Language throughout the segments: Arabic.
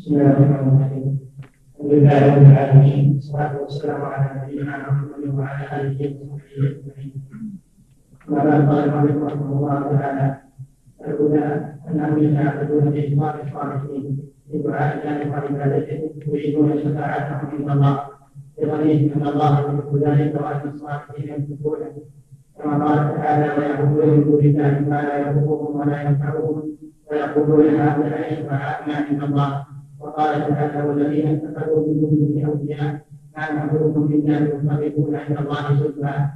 بسم الله الرحمن الرحيم. الحمد لله رب العالمين. والصلاة والسلام على نبينا محمد وعلى آله وصحبه أجمعين. أما بعد قال المؤلف رحمه الله تعالى الهدى انهم يتعبدون باجماع الصالحين بدعاء الله وعبادته. يريدون شفاعتهم عند الله. بظنهم ان الله يحب ذلك وان الصالحين يحبونه كما قال تعالى ويعبدون من دون الله ما لا يضرهم ولا ينفعهم. ويقولون هؤلاء شفعاءنا عند الله. وقال تعالى والذين اتخذوا من دونه أولياء ما نعبدهم الا ليقربونا عند الله زلفى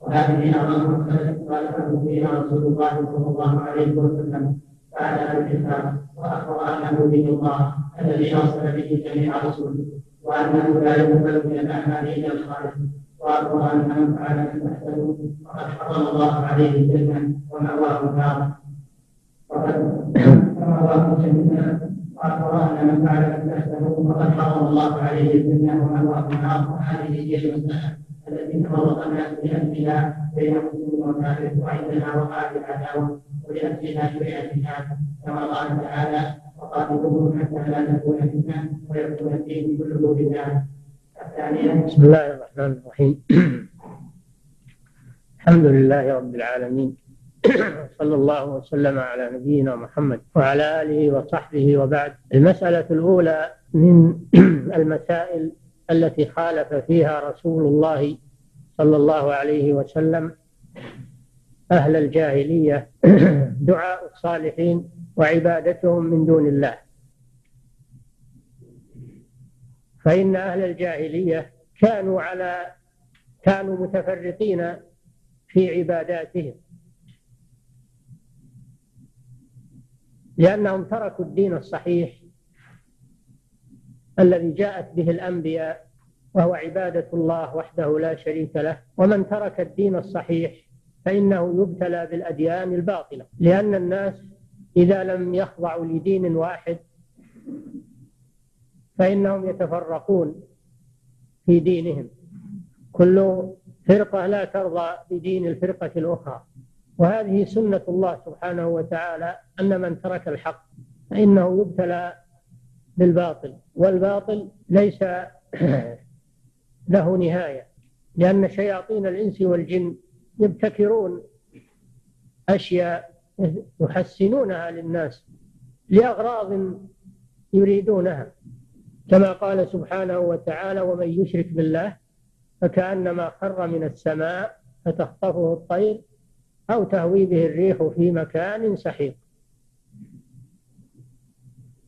وهذه اعظم خالفه فيها رسول الله صلى الله عليه وسلم. بعد الكتاب واخبر انه دين الله الذي أرسل به جميع رسله. وأنه لا يقبل من الاعمال الا الصالح واخبر ان من فعل تحته فقد حرم الله عليه الجنة ومأواه النار. وقد كما الله جميعا واخبر ان من فعل تحته فقد حرم الله عليه الجنه ومأواه النار وهذه هي المساله التي تفرق الناس بين مسلم وكافر وعندنا وقعت العداوه ولاجلها شرع الجهاد كما قال تعالى وقاتلوهم حتى لا تكون فتنة ويكون الدين كله لله بسم الله الرحمن الرحيم. الحمد لله رب العالمين. صلى الله وسلم على نبينا محمد وعلى آله وصحبه وبعد. المسألة الأولى من المسائل التي خالف فيها رسول الله صلى الله عليه وسلم. أهل الجاهلية دعاء الصالحين وعبادتهم من دون الله. فإن أهل الجاهلية كانوا على كانوا متفرقين في عباداتهم. لأنهم تركوا الدين الصحيح الذي جاءت به الأنبياء وهو عبادة الله وحده لا شريك له. ومن ترك الدين الصحيح فإنه يبتلى بالأديان الباطلة. لأن الناس إذا لم يخضعوا لدين واحد فإنهم يتفرقون في دينهم. كل فرقة لا ترضى بدين الفرقة الأخرى. وهذه سنة الله سبحانه وتعالى أن من ترك الحق فإنه يبتلى بالباطل والباطل ليس له نهاية لأن شياطين الإنس والجن يبتكرون أشياء يحسنونها للناس لأغراض يريدونها كما قال سبحانه وتعالى ومن يشرك بالله فكأنما خر من السماء فتخطفه الطير أو تهوي به الريح في مكان سحيق.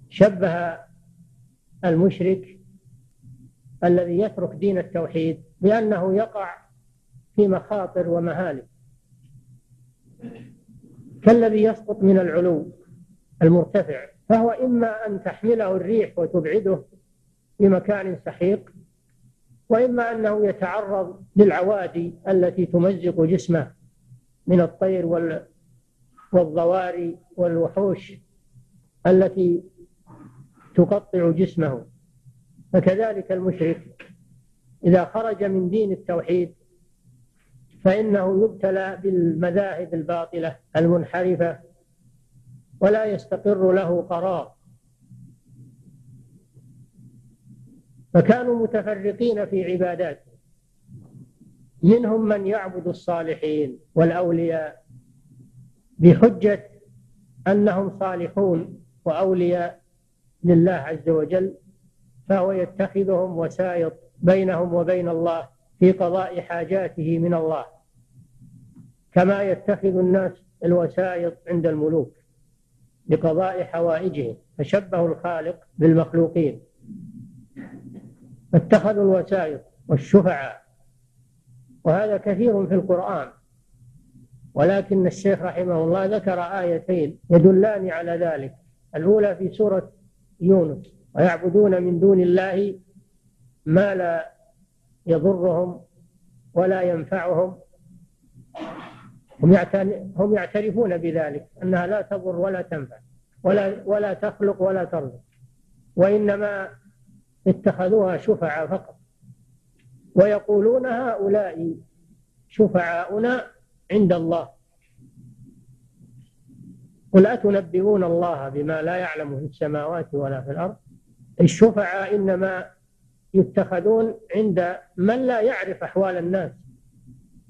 شبه المشرك الذي يترك دين التوحيد بأنه يقع في مخاطر ومهالك. كالذي يسقط من العلو المرتفع فهو إما أن تحمله الريح وتبعده في مكان سحيق وإما أنه يتعرض للعوادي التي تمزق جسمه. من الطير والضواري والوحوش التي تقطع جسمه. فكذلك المشرك إذا خرج من دين التوحيد فإنه يبتلى بالمذاهب الباطلة المنحرفة ولا يستقر له قرار. فكانوا متفرقين في عباداتهم منهم من يعبد الصالحين والأولياء بحجة أنهم صالحون وأولياء لله عز وجل فهو يتخذهم وسائط بينهم وبين الله في قضاء حاجاته من الله. كما يتخذ الناس الوسائط عند الملوك لقضاء حوائجهم فشبهوا الخالق بالمخلوقين. اتخذوا الوسائط والشفعاء وهذا كثير في القرآن. ولكن الشيخ رحمه الله ذكر آيتين يدلان على ذلك. الأولى في سورة يونس ويعبدون من دون الله ما لا يضرهم ولا ينفعهم. هم يعترفون بذلك أنها لا تضر ولا تنفع ولا ولا تخلق ولا ترزق وإنما اتخذوها شفعاء فقط. ويقولون هؤلاء شفعاؤنا عند الله. قل أتنبئون الله بما لا يعلم في السماوات ولا في الأرض؟ الشفعاء إنما يتخذون عند من لا يعرف أحوال الناس.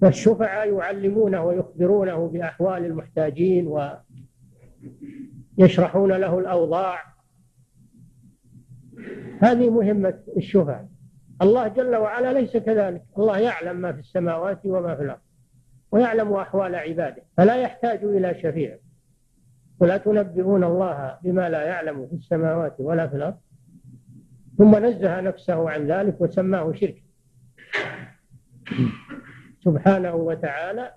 فالشفعاء يعلمونه ويخبرونه بأحوال المحتاجين ويشرحون له الأوضاع. هذه مهمة الشفعاء الله جل وعلا ليس كذلك. الله يعلم ما في السماوات وما في الأرض ويعلم أحوال عباده فلا يحتاج إلى شفيع. ولا تنبئون الله بما لا يعلم في السماوات ولا في الأرض. ثم نزه نفسه عن ذلك وسماه شركا سبحانه وتعالى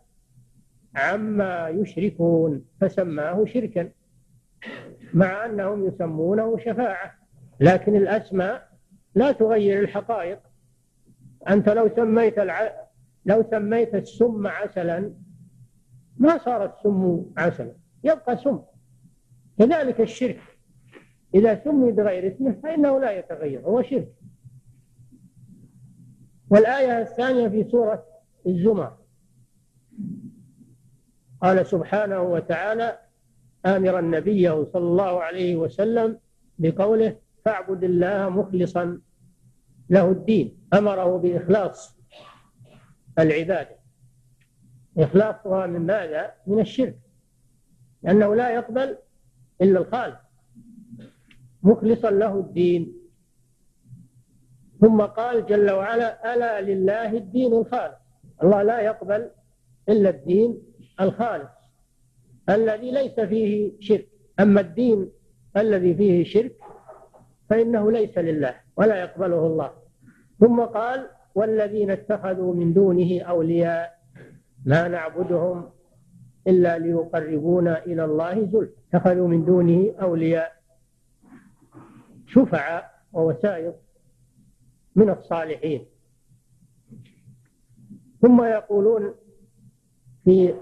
عما يشركون فسماه شركا مع أنهم يسمونه شفاعة. لكن الأسماء لا تغير الحقائق. أنت لو سميت الع... لو سميت السم عسلا ما صار السم عسلا. يبقى سم. كذلك الشرك. إذا سمي بغير اسمه فإنه لا يتغير هو شرك. والآية الثانية في سورة الزمر. قال سبحانه وتعالى آمرا نبيه صلى الله عليه وسلم بقوله فاعبد الله مخلصا له الدين. أمره بإخلاص العبادة. إخلاصها من ماذا؟ من الشرك. لأنه لا يقبل إلا الخالق. مخلصا له الدين. ثم قال جل وعلا ألا لله الدين الخالص الله لا يقبل إلا الدين الخالص الذي ليس فيه شرك. أما الدين الذي فيه شرك فإنه ليس لله ولا يقبله الله. ثم قال والذين اتخذوا من دونه أولياء ما نعبدهم إلا ليقربونا إلى الله زلفى. اتخذوا من دونه أولياء شفعاء ووسائط من الصالحين. ثم يقولون في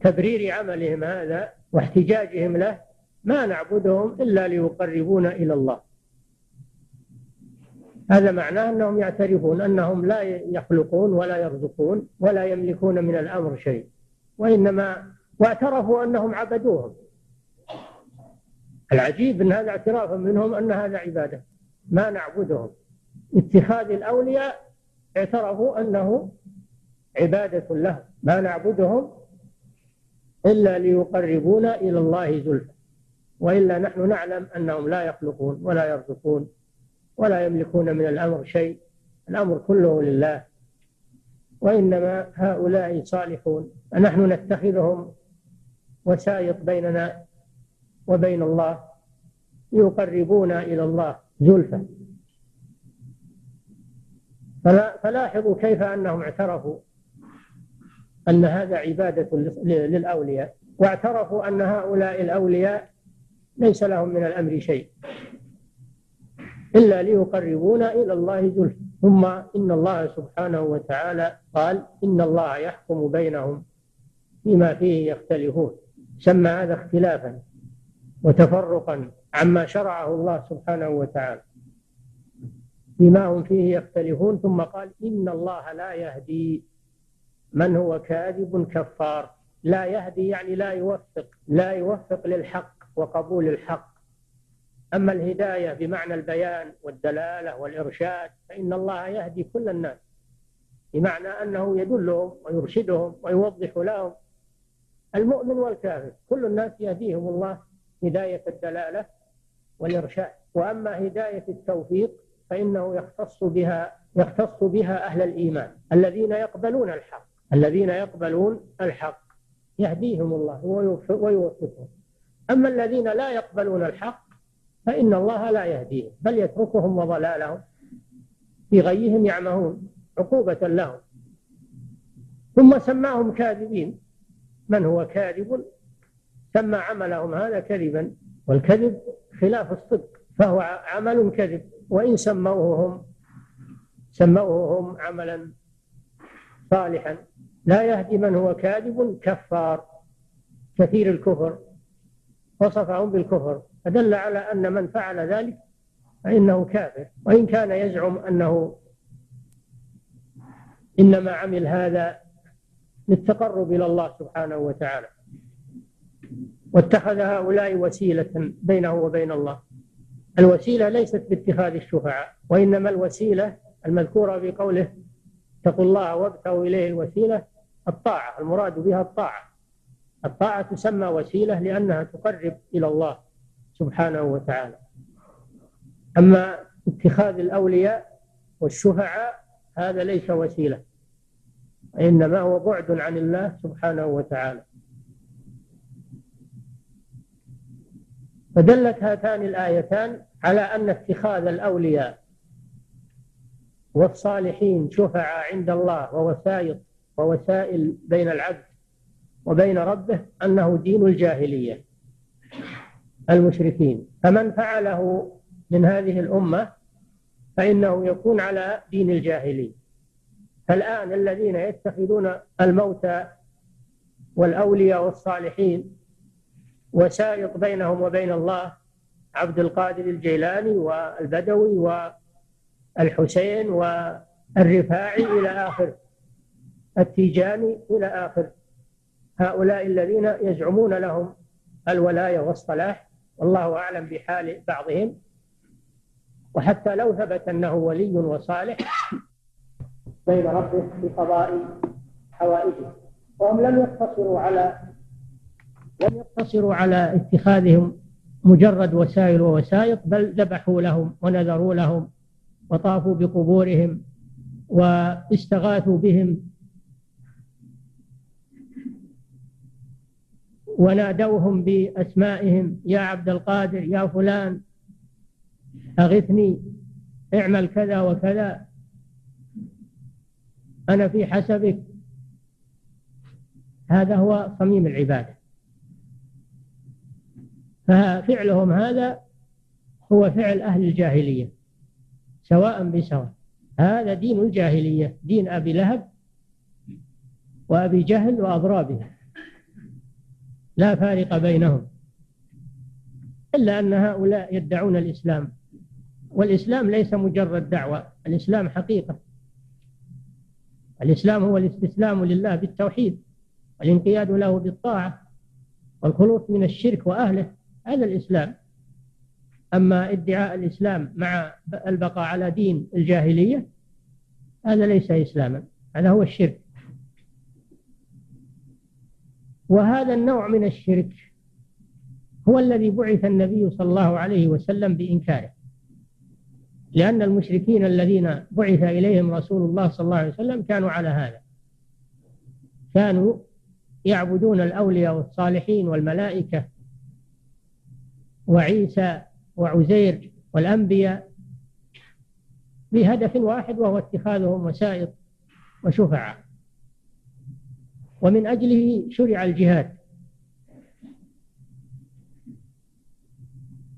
تبرير عملهم هذا واحتجاجهم له ما نعبدهم إلا ليقربونا إلى الله. هذا معناه أنهم يعترفون أنهم لا يخلقون ولا يرزقون ولا يملكون من الأمر شيء وإنما واعترفوا أنهم عبدوهم. العجيب أن هذا اعتراف منهم أن هذا عبادة. ما نعبدهم. اتخاذ الأولياء اعترفوا أنه عبادة له. ما نعبدهم إلا ليقربونا إلى الله زلفى. وإلا نحن نعلم أنهم لا يخلقون ولا يرزقون ولا يملكون من الأمر شيء. الأمر كله لله. وإنما هؤلاء صالحون. فنحن نتخذهم وسائط بيننا وبين الله يقربونا إلى الله زلفى. فلاحظوا كيف أنهم اعترفوا أن هذا عبادة للأولياء. واعترفوا أن هؤلاء الأولياء ليس لهم من الأمر شيء. إلا ليقربونا إلى الله زلفى. ثم إن الله سبحانه وتعالى قال إن الله يحكم بينهم فيما فيه يختلفون. سمى هذا اختلافا وتفرقا عما شرعه الله سبحانه وتعالى. فيما هم فيه يختلفون ثم قال إن الله لا يهدي من هو كاذب كفار. لا يهدي يعني لا يوفق لا يوفق للحق. وقبول الحق. أما الهداية بمعنى البيان والدلالة والإرشاد فإن الله يهدي كل الناس بمعنى أنه يدلهم ويرشدهم ويوضح لهم. المؤمن والكافر كل الناس يهديهم الله هداية الدلالة والإرشاد. وأما هداية التوفيق فإنه يختص بها يختص بها أهل الإيمان الذين يقبلون الحق الذين يقبلون الحق. يهديهم الله ويوفقهم. أما الذين لا يقبلون الحق فإن الله لا يهديهم بل يتركهم وضلالهم في غيهم يعمهون عقوبة لهم. ثم سماهم كاذبين. من هو كاذب؟ سمى عملهم هذا كذبا والكذب خلاف الصدق فهو عمل كذب. وإن سموه هم سموه هم عملا صالحا. لا يهدي من هو كاذب كفار كثير الكفر. وصفهم بالكفر. فدل على أن من فعل ذلك فإنه كافر. وإن كان يزعم أنه إنما عمل هذا للتقرب إلى الله سبحانه وتعالى. واتخذ هؤلاء وسيلة بينه وبين الله. الوسيلة ليست باتخاذ الشفعاء وإنما الوسيلة المذكورة في قوله اتقوا الله وابتغوا إليه الوسيلة الطاعة المراد بها الطاعة. الطاعة تسمى وسيلة لأنها تقرب إلى الله سبحانه وتعالى. أما اتخاذ الأولياء والشفعاء هذا ليس وسيلة إنما هو بعد عن الله سبحانه وتعالى. فدلت هاتان الآيتان على أن اتخاذ الأولياء والصالحين شفعاء عند الله ووسائط ووسائل بين العبد وبين ربه أنه دين الجاهلية المشركين. فمن فعله من هذه الأمة فإنه يكون على دين الجاهلية فالآن الذين يتخذون الموتى والأولياء والصالحين وسائط بينهم وبين الله عبد القادر الجيلاني والبدوي والحسين والرفاعي إلى آخر التيجاني إلى آخر. هؤلاء الذين يزعمون لهم الولاية والصلاح والله أعلم بحال بعضهم. وحتى لو ثبت أنه ولي وصالح بين ربه بقضاء حوائجه. وهم لم يقتصروا على لم يقتصروا على اتخاذهم مجرد وسائل ووسائط بل ذبحوا لهم ونذروا لهم وطافوا بقبورهم واستغاثوا بهم ونادوهم بأسمائهم يا عبد القادر يا فلان أغثني اعمل كذا وكذا أنا في حسبك. هذا هو صميم العبادة. ففعلهم هذا هو فعل أهل الجاهلية سواء بسواء. هذا دين الجاهلية دين أبي لهب وأبي جهل وأضرابه لا فارق بينهم إلا أن هؤلاء يدعون الإسلام والإسلام ليس مجرد دعوة الإسلام حقيقة. الإسلام هو الاستسلام لله بالتوحيد والانقياد له بالطاعة والخلوص من الشرك وأهله هذا الإسلام. أما ادعاء الإسلام مع البقاء على دين الجاهلية هذا ليس إسلاما هذا هو الشرك. وهذا النوع من الشرك هو الذي بعث النبي صلى الله عليه وسلم بإنكاره. لأن المشركين الذين بعث إليهم رسول الله صلى الله عليه وسلم كانوا على هذا. كانوا يعبدون الأولياء والصالحين والملائكة وعيسى وعزير والأنبياء بهدف واحد وهو اتخاذهم وسائط وشفعاء. ومن أجله شرع الجهاد.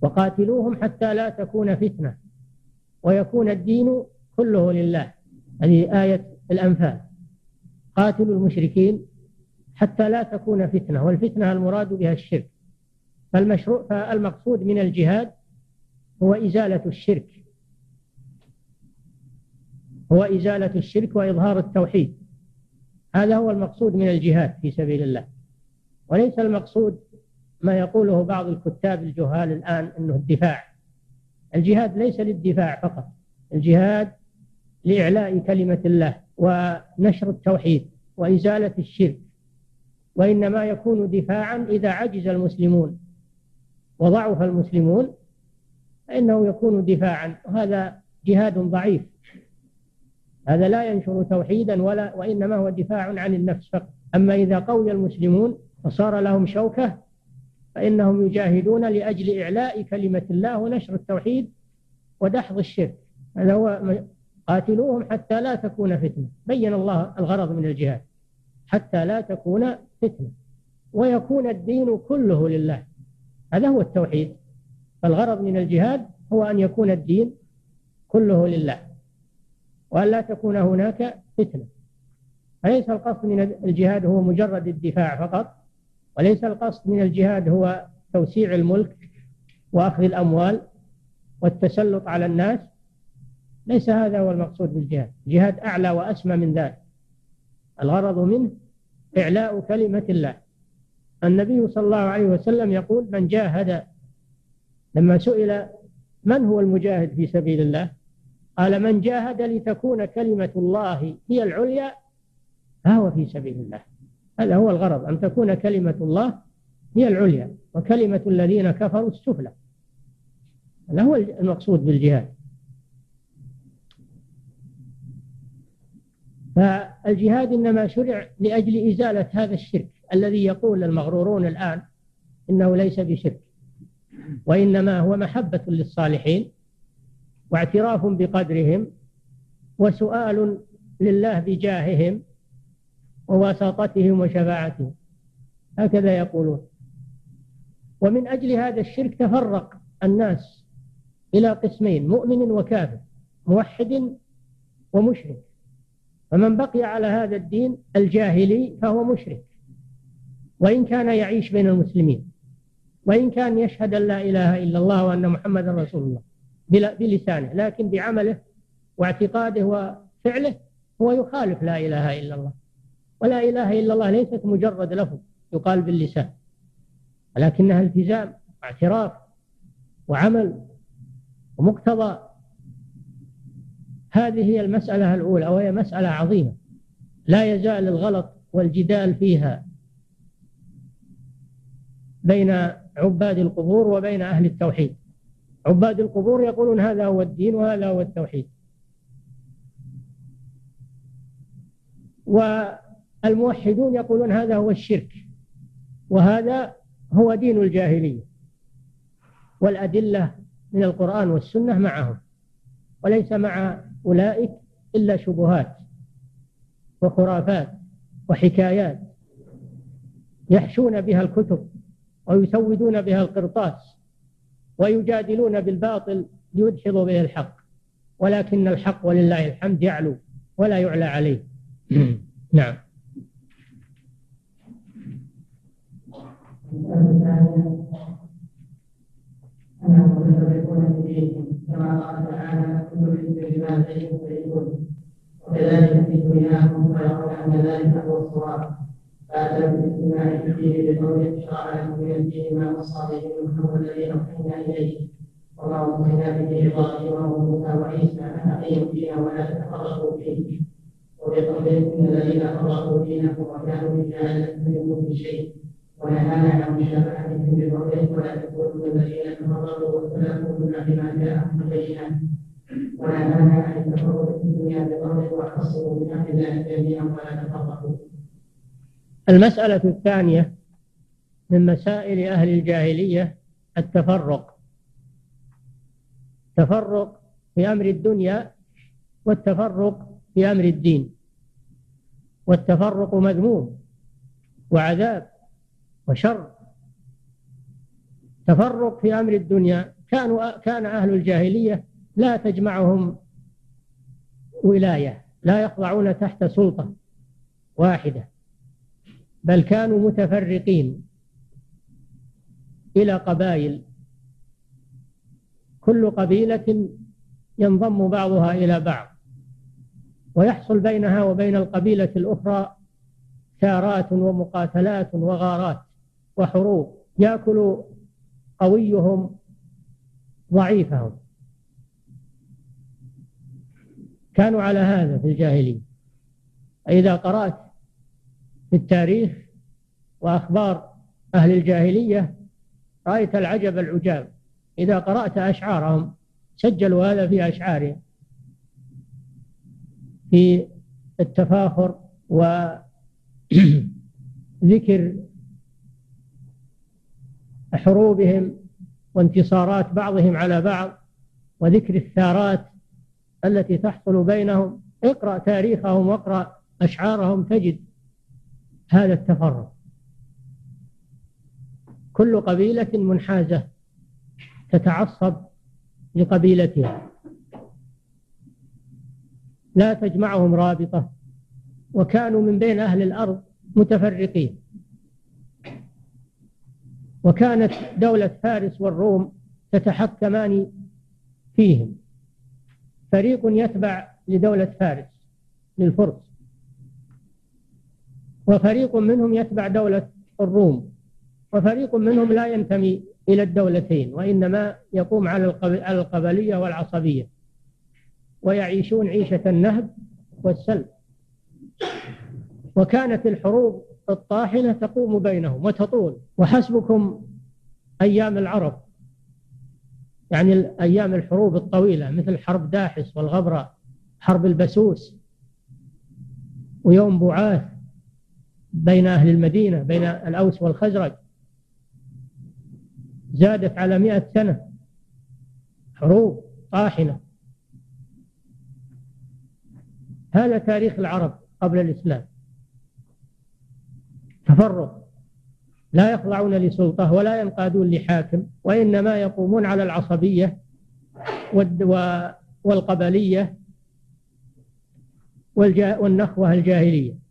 وقاتلوهم حتى لا تكون فتنة ويكون الدين كله لله. هذه آية الأنفال. قاتلوا المشركين حتى لا تكون فتنة والفتنة المراد بها الشرك. فالمشروع فالمقصود من الجهاد هو إزالة الشرك. هو إزالة الشرك وإظهار التوحيد. هذا هو المقصود من الجهاد في سبيل الله. وليس المقصود ما يقوله بعض الكتاب الجهال الآن أنه الدفاع. الجهاد ليس للدفاع فقط. الجهاد لإعلاء كلمة الله ونشر التوحيد وإزالة الشرك. وإنما يكون دفاعا إذا عجز المسلمون وضعف المسلمون فإنه يكون دفاعا. وهذا جهاد ضعيف. هذا لا ينشر توحيدا ولا وإنما هو دفاع عن النفس فقط. أما إذا قوي المسلمون وصار لهم شوكة فإنهم يجاهدون لأجل إعلاء كلمة الله ونشر التوحيد ودحض الشرك. هذا هو قاتلوهم حتى لا تكون فتنة. بين الله الغرض من الجهاد حتى لا تكون فتنة. ويكون الدين كله لله. هذا هو التوحيد. فالغرض من الجهاد هو أن يكون الدين كله لله. وأن لا تكون هناك فتنة. فليس القصد من الجهاد هو مجرد الدفاع فقط وليس القصد من الجهاد هو توسيع الملك وأخذ الأموال والتسلط على الناس. ليس هذا هو المقصود بالجهاد. جهاد أعلى وأسمى من ذلك. الغرض منه إعلاء كلمة الله. النبي صلى الله عليه وسلم يقول من جاهد لما سئل من هو المجاهد في سبيل الله؟ قال من جاهد لتكون كلمة الله هي العليا فهو في سبيل الله. هذا هو الغرض أن تكون كلمة الله هي العليا وكلمة الذين كفروا السفلى. هذا هو المقصود بالجهاد. فالجهاد إنما شرع لأجل إزالة هذا الشرك الذي يقول المغرورون الآن إنه ليس بشرك وإنما هو محبة للصالحين واعتراف بقدرهم وسؤال لله بجاههم ووساطتهم وشفاعتهم. هكذا يقولون. ومن أجل هذا الشرك تفرق الناس إلى قسمين مؤمن وكافر موحد ومشرك. فمن بقي على هذا الدين الجاهلي فهو مشرك. وإن كان يعيش بين المسلمين وإن كان يشهد أن لا إله إلا الله وأن محمدا رسول الله. بلسانه لكن بعمله واعتقاده وفعله هو يخالف لا إله إلا الله. ولا إله إلا الله ليست مجرد لفظ يقال باللسان ولكنها التزام واعتراف وعمل ومقتضى. هذه هي المسألة الأولى وهي مسألة عظيمة لا يزال الغلط والجدال فيها بين عباد القبور وبين أهل التوحيد. عباد القبور يقولون هذا هو الدين وهذا هو التوحيد. والموحدون يقولون هذا هو الشرك وهذا هو دين الجاهلية. والأدلة من القرآن والسنة معهم وليس مع أولئك إلا شبهات وخرافات وحكايات يحشون بها الكتب ويسودون بها القرطاس. ويجادلون بالباطل ليدحضوا به الحق ولكن الحق ولله الحمد يعلو ولا يعلى عليه. نعم. كما قال تعالى كل بما لديهم وكذلك في دنياهم فيرون أن ذلك هو الصواب فأتى بالاجتماع في الدين بقوله شرع لكم من الدين ما وصى به محمد الذي أوحينا إليه. وما وصينا به إبراهيم وموسى وعيسى أن أقيموا الدين ولا تتفرقوا فيه. وبقوله إن الذين فرقوا دينهم وكانوا بجهالة منهم في شيء. ونهانا عن مشابهتهم بقوله ولا تكونوا الذين تفرقوا واختلفوا من بعد ما جاءهم البينات ونهانا عن التفرق في الدنيا بقوله واعتصموا بحق الله جميعا ولا تفرقوا. المسألة الثانية من مسائل أهل الجاهلية التفرق. تفرق في أمر الدنيا والتفرق في أمر الدين. والتفرق مذموم وعذاب وشر. تفرق في أمر الدنيا كانوا كان أهل الجاهلية لا تجمعهم ولاية لا يخضعون تحت سلطة واحدة. بل كانوا متفرقين إلى قبائل. كل قبيلة ينضم بعضها إلى بعض ويحصل بينها وبين القبيلة الأخرى ثارات ومقاتلات وغارات وحروب. يأكل قويهم ضعيفهم. كانوا على هذا في الجاهلية. إذا قرأت في التاريخ وأخبار أهل الجاهلية رأيت العجب العجاب. إذا قرأت أشعارهم سجلوا هذا في أشعارهم في التفاخر وذكر حروبهم وانتصارات بعضهم على بعض وذكر الثارات التي تحصل بينهم. اقرأ تاريخهم واقرأ أشعارهم تجد هذا التفرق. كل قبيلة منحازة تتعصب لقبيلتها. لا تجمعهم رابطة وكانوا من بين أهل الأرض متفرقين. وكانت دولة فارس والروم تتحكمان فيهم. فريق يتبع لدولة فارس للفرس. وفريق منهم يتبع دولة الروم وفريق منهم لا ينتمي إلى الدولتين وإنما يقوم على القبلية والعصبية ويعيشون عيشة النهب والسلب. وكانت الحروب الطاحنة تقوم بينهم وتطول. وحسبكم أيام العرب يعني أيام الحروب الطويلة مثل حرب داحس والغبرة حرب البسوس ويوم بعاث بين أهل المدينة بين الأوس والخزرج. زادت على مئة سنة. حروب طاحنة. هذا تاريخ العرب قبل الإسلام. تفرق. لا يخضعون لسلطة ولا ينقادون لحاكم وإنما يقومون على العصبية والقبلية والنخوة الجاهلية.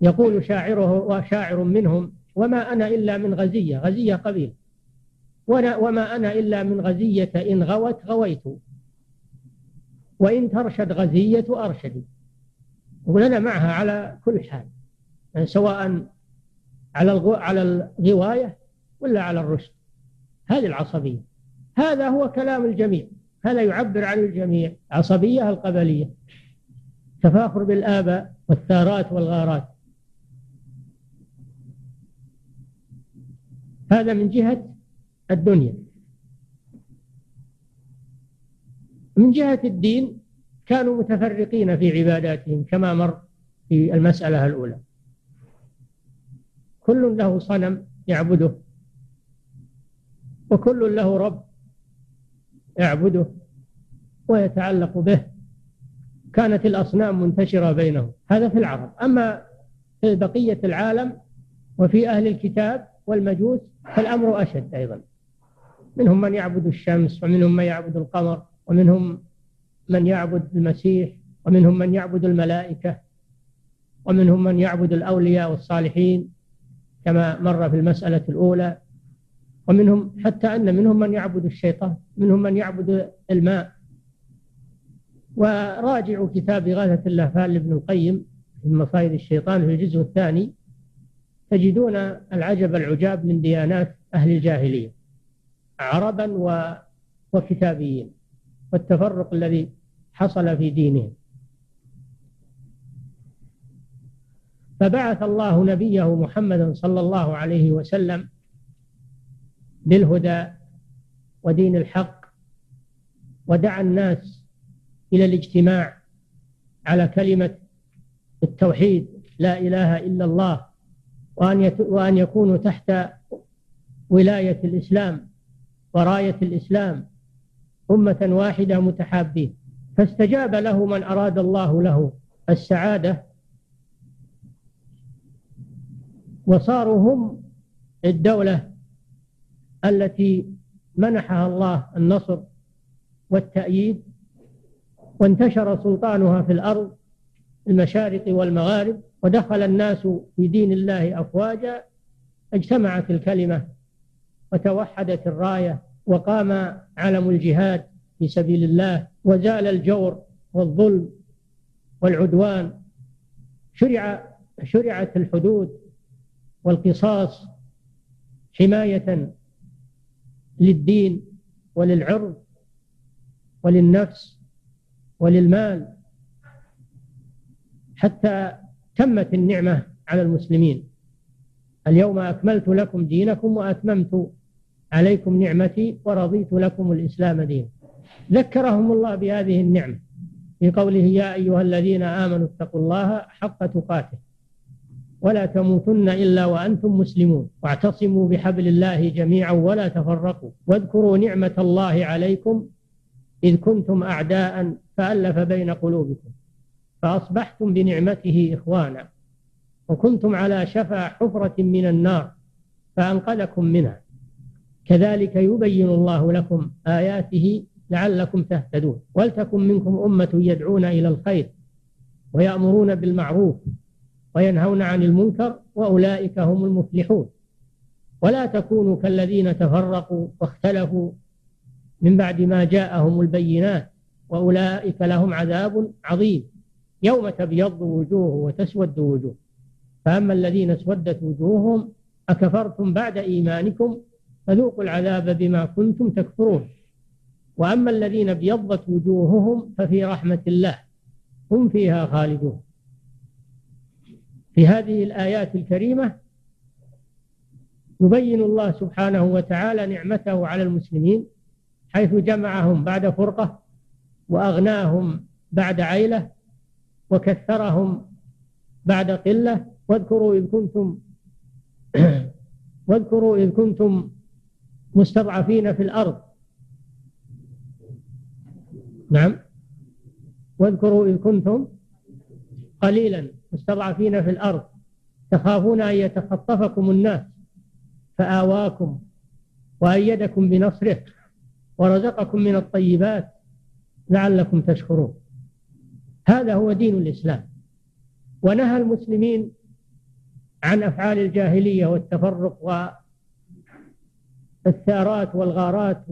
يقول شاعره وشاعر منهم وما أنا إلا من غزية غزية قبيل وما أنا إلا من غزية إن غوت غويت. وإن ترشد غزية أرشدي يقول أنا معها على كل حال يعني سواء على الغو على الغواية ولا على الرشد. هذه العصبية. هذا هو كلام الجميع. هذا يعبر عن الجميع. عصبية القبلية. تفاخر بالآباء والثارات والغارات. هذا من جهة الدنيا. من جهة الدين كانوا متفرقين في عباداتهم كما مر في المسألة الأولى. كل له صنم يعبده وكل له رب يعبده ويتعلق به. كانت الأصنام منتشرة بينهم. هذا في العرب. أما في بقية العالم وفي أهل الكتاب والمجوس فالأمر أشد أيضا. منهم من يعبد الشمس ومنهم من يعبد القمر ومنهم من يعبد المسيح ومنهم من يعبد الملائكة ومنهم من يعبد الأولياء والصالحين كما مر في المسألة الأولى. ومنهم حتى أن منهم من يعبد الشيطان منهم من يعبد الماء. وراجعوا كتاب إغاثة اللهفان لابن القيم في مصايد الشيطان في الجزء الثاني. تجدون العجب العجاب من ديانات أهل الجاهلية عربا وكتابيين والتفرق الذي حصل في دينهم. فبعث الله نبيه محمدا صلى الله عليه وسلم بالهدى ودين الحق ودعا الناس إلى الاجتماع على كلمة التوحيد لا إله إلا الله وأن وأن يكونوا تحت ولاية الإسلام وراية الإسلام أمة واحدة متحابين. فاستجاب له من أراد الله له السعادة وصاروا هم الدولة التي منحها الله النصر والتأييد وانتشر سلطانها في الأرض المشارق والمغارب. ودخل الناس في دين الله أفواجا اجتمعت الكلمة وتوحدت الراية وقام علم الجهاد في سبيل الله وزال الجور والظلم والعدوان. شرع شرعت الحدود والقصاص حماية للدين وللعرض وللنفس وللمال. حتى تمت النعمة على المسلمين. اليوم أكملت لكم دينكم وأتممت عليكم نعمتي ورضيت لكم الإسلام دينا. ذكرهم الله بهذه النعمة. في قوله يا أيها الذين آمنوا اتقوا الله حق تقاته. ولا تموتن إلا وأنتم مسلمون. واعتصموا بحبل الله جميعا ولا تفرقوا. واذكروا نعمة الله عليكم إذ كنتم أعداء فألف بين قلوبكم. فأصبحتم بنعمته إخوانا وكنتم على شفا حفرة من النار فأنقذكم منها. كذلك يبين الله لكم آياته لعلكم تهتدون. ولتكن منكم أمة يدعون إلى الخير ويأمرون بالمعروف وينهون عن المنكر وأولئك هم المفلحون. ولا تكونوا كالذين تفرقوا واختلفوا من بعد ما جاءهم البينات وأولئك لهم عذاب عظيم. يوم تبيض وجوه وتسود وجوه. فأما الذين اسودت وجوههم أكفرتم بعد إيمانكم فذوقوا العذاب بما كنتم تكفرون. وأما الذين ابيضت وجوههم ففي رحمة الله هم فيها خالدون. في هذه الآيات الكريمة يبين الله سبحانه وتعالى نعمته على المسلمين حيث جمعهم بعد فرقة وأغناهم بعد عيلة وكثرهم بعد قلة. واذكروا إذ كنتم واذكروا إذ كنتم مستضعفين في الأرض. نعم. واذكروا إذ كنتم قليلا مستضعفين في الأرض. تخافون أن يتخطفكم الناس. فآواكم وأيدكم بنصره. ورزقكم من الطيبات. لعلكم تشكرون. هذا هو دين الإسلام. ونهى المسلمين عن أفعال الجاهلية والتفرق والثارات والغارات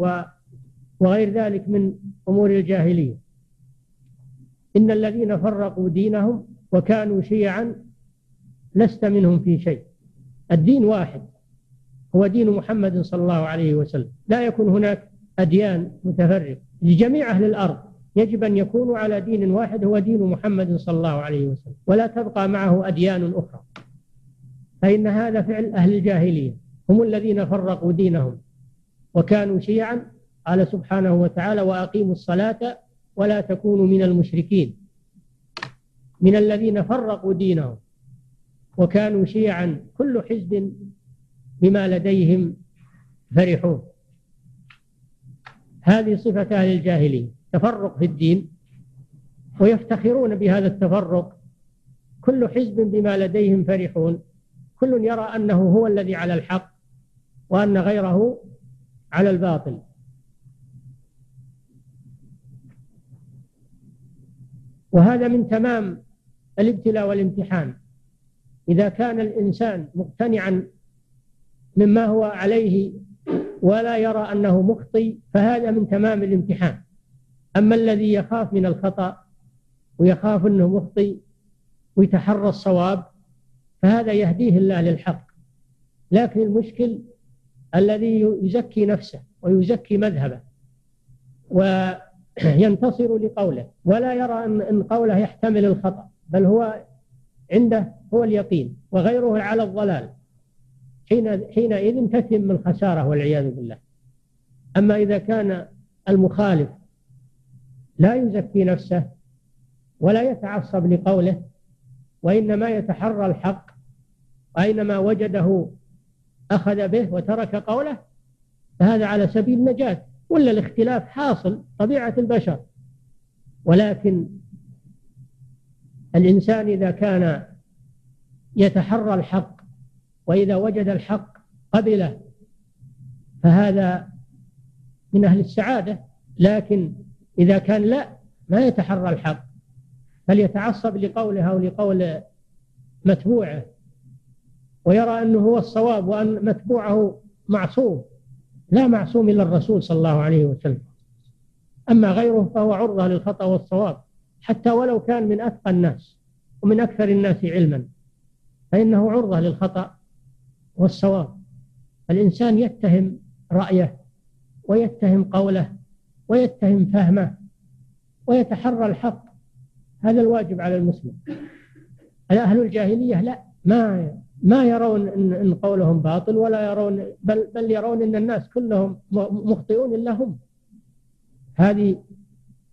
وغير ذلك من أمور الجاهلية. إن الذين فرقوا دينهم وكانوا شيعا لست منهم في شيء. الدين واحد هو دين محمد صلى الله عليه وسلم. لا يكون هناك أديان متفرقة. لجميع أهل الأرض يجب أن يكونوا على دين واحد هو دين محمد صلى الله عليه وسلم ولا تبقى معه أديان أخرى. فإن هذا فعل أهل الجاهلية هم الذين فرقوا دينهم وكانوا شيعا. قال سبحانه وتعالى وأقيموا الصلاة ولا تكونوا من المشركين. من الذين فرقوا دينهم وكانوا شيعا كل حزب بما لديهم فرحون هذه صفة أهل الجاهلية. تفرق في الدين ويفتخرون بهذا التفرق كل حزب بما لديهم فرحون كل يرى أنه هو الذي على الحق وأن غيره على الباطل. وهذا من تمام الابتلاء والامتحان. إذا كان الإنسان مقتنعا مما هو عليه ولا يرى أنه مخطي فهذا من تمام الامتحان. أما الذي يخاف من الخطأ ويخاف أنه مخطي ويتحرى الصواب فهذا يهديه الله للحق. لكن المشكل الذي يزكي نفسه ويزكي مذهبه وينتصر لقوله ولا يرى أن قوله يحتمل الخطأ بل هو عنده هو اليقين وغيره على الضلال. حين حينئذ تتم الخسارة والعياذ بالله. أما إذا كان المخالف لا يزكي نفسه ولا يتعصب لقوله وإنما يتحرى الحق أينما وجده أخذ به وترك قوله فهذا على سبيل النجاة. ولا الاختلاف حاصل طبيعة البشر. ولكن الإنسان إذا كان يتحرى الحق وإذا وجد الحق قبله فهذا من أهل السعادة. لكن إذا كان لا ما يتحرى الحق بل يتعصب لقوله أو لقول متبوعه ويرى أنه هو الصواب وأن متبوعه معصوم. لا معصوم إلا الرسول صلى الله عليه وسلم. أما غيره فهو عرضة للخطأ والصواب حتى ولو كان من أتقى الناس ومن أكثر الناس علما. فإنه عرضة للخطأ والصواب. الإنسان يتهم رأيه ويتهم قوله ويتهم فهمه ويتحرى الحق. هذا الواجب على المسلم. أهل الجاهلية لا ما ما يرون إن, إن قولهم باطل ولا يرون بل بل يرون إن الناس كلهم مخطئون إلا هم. هذه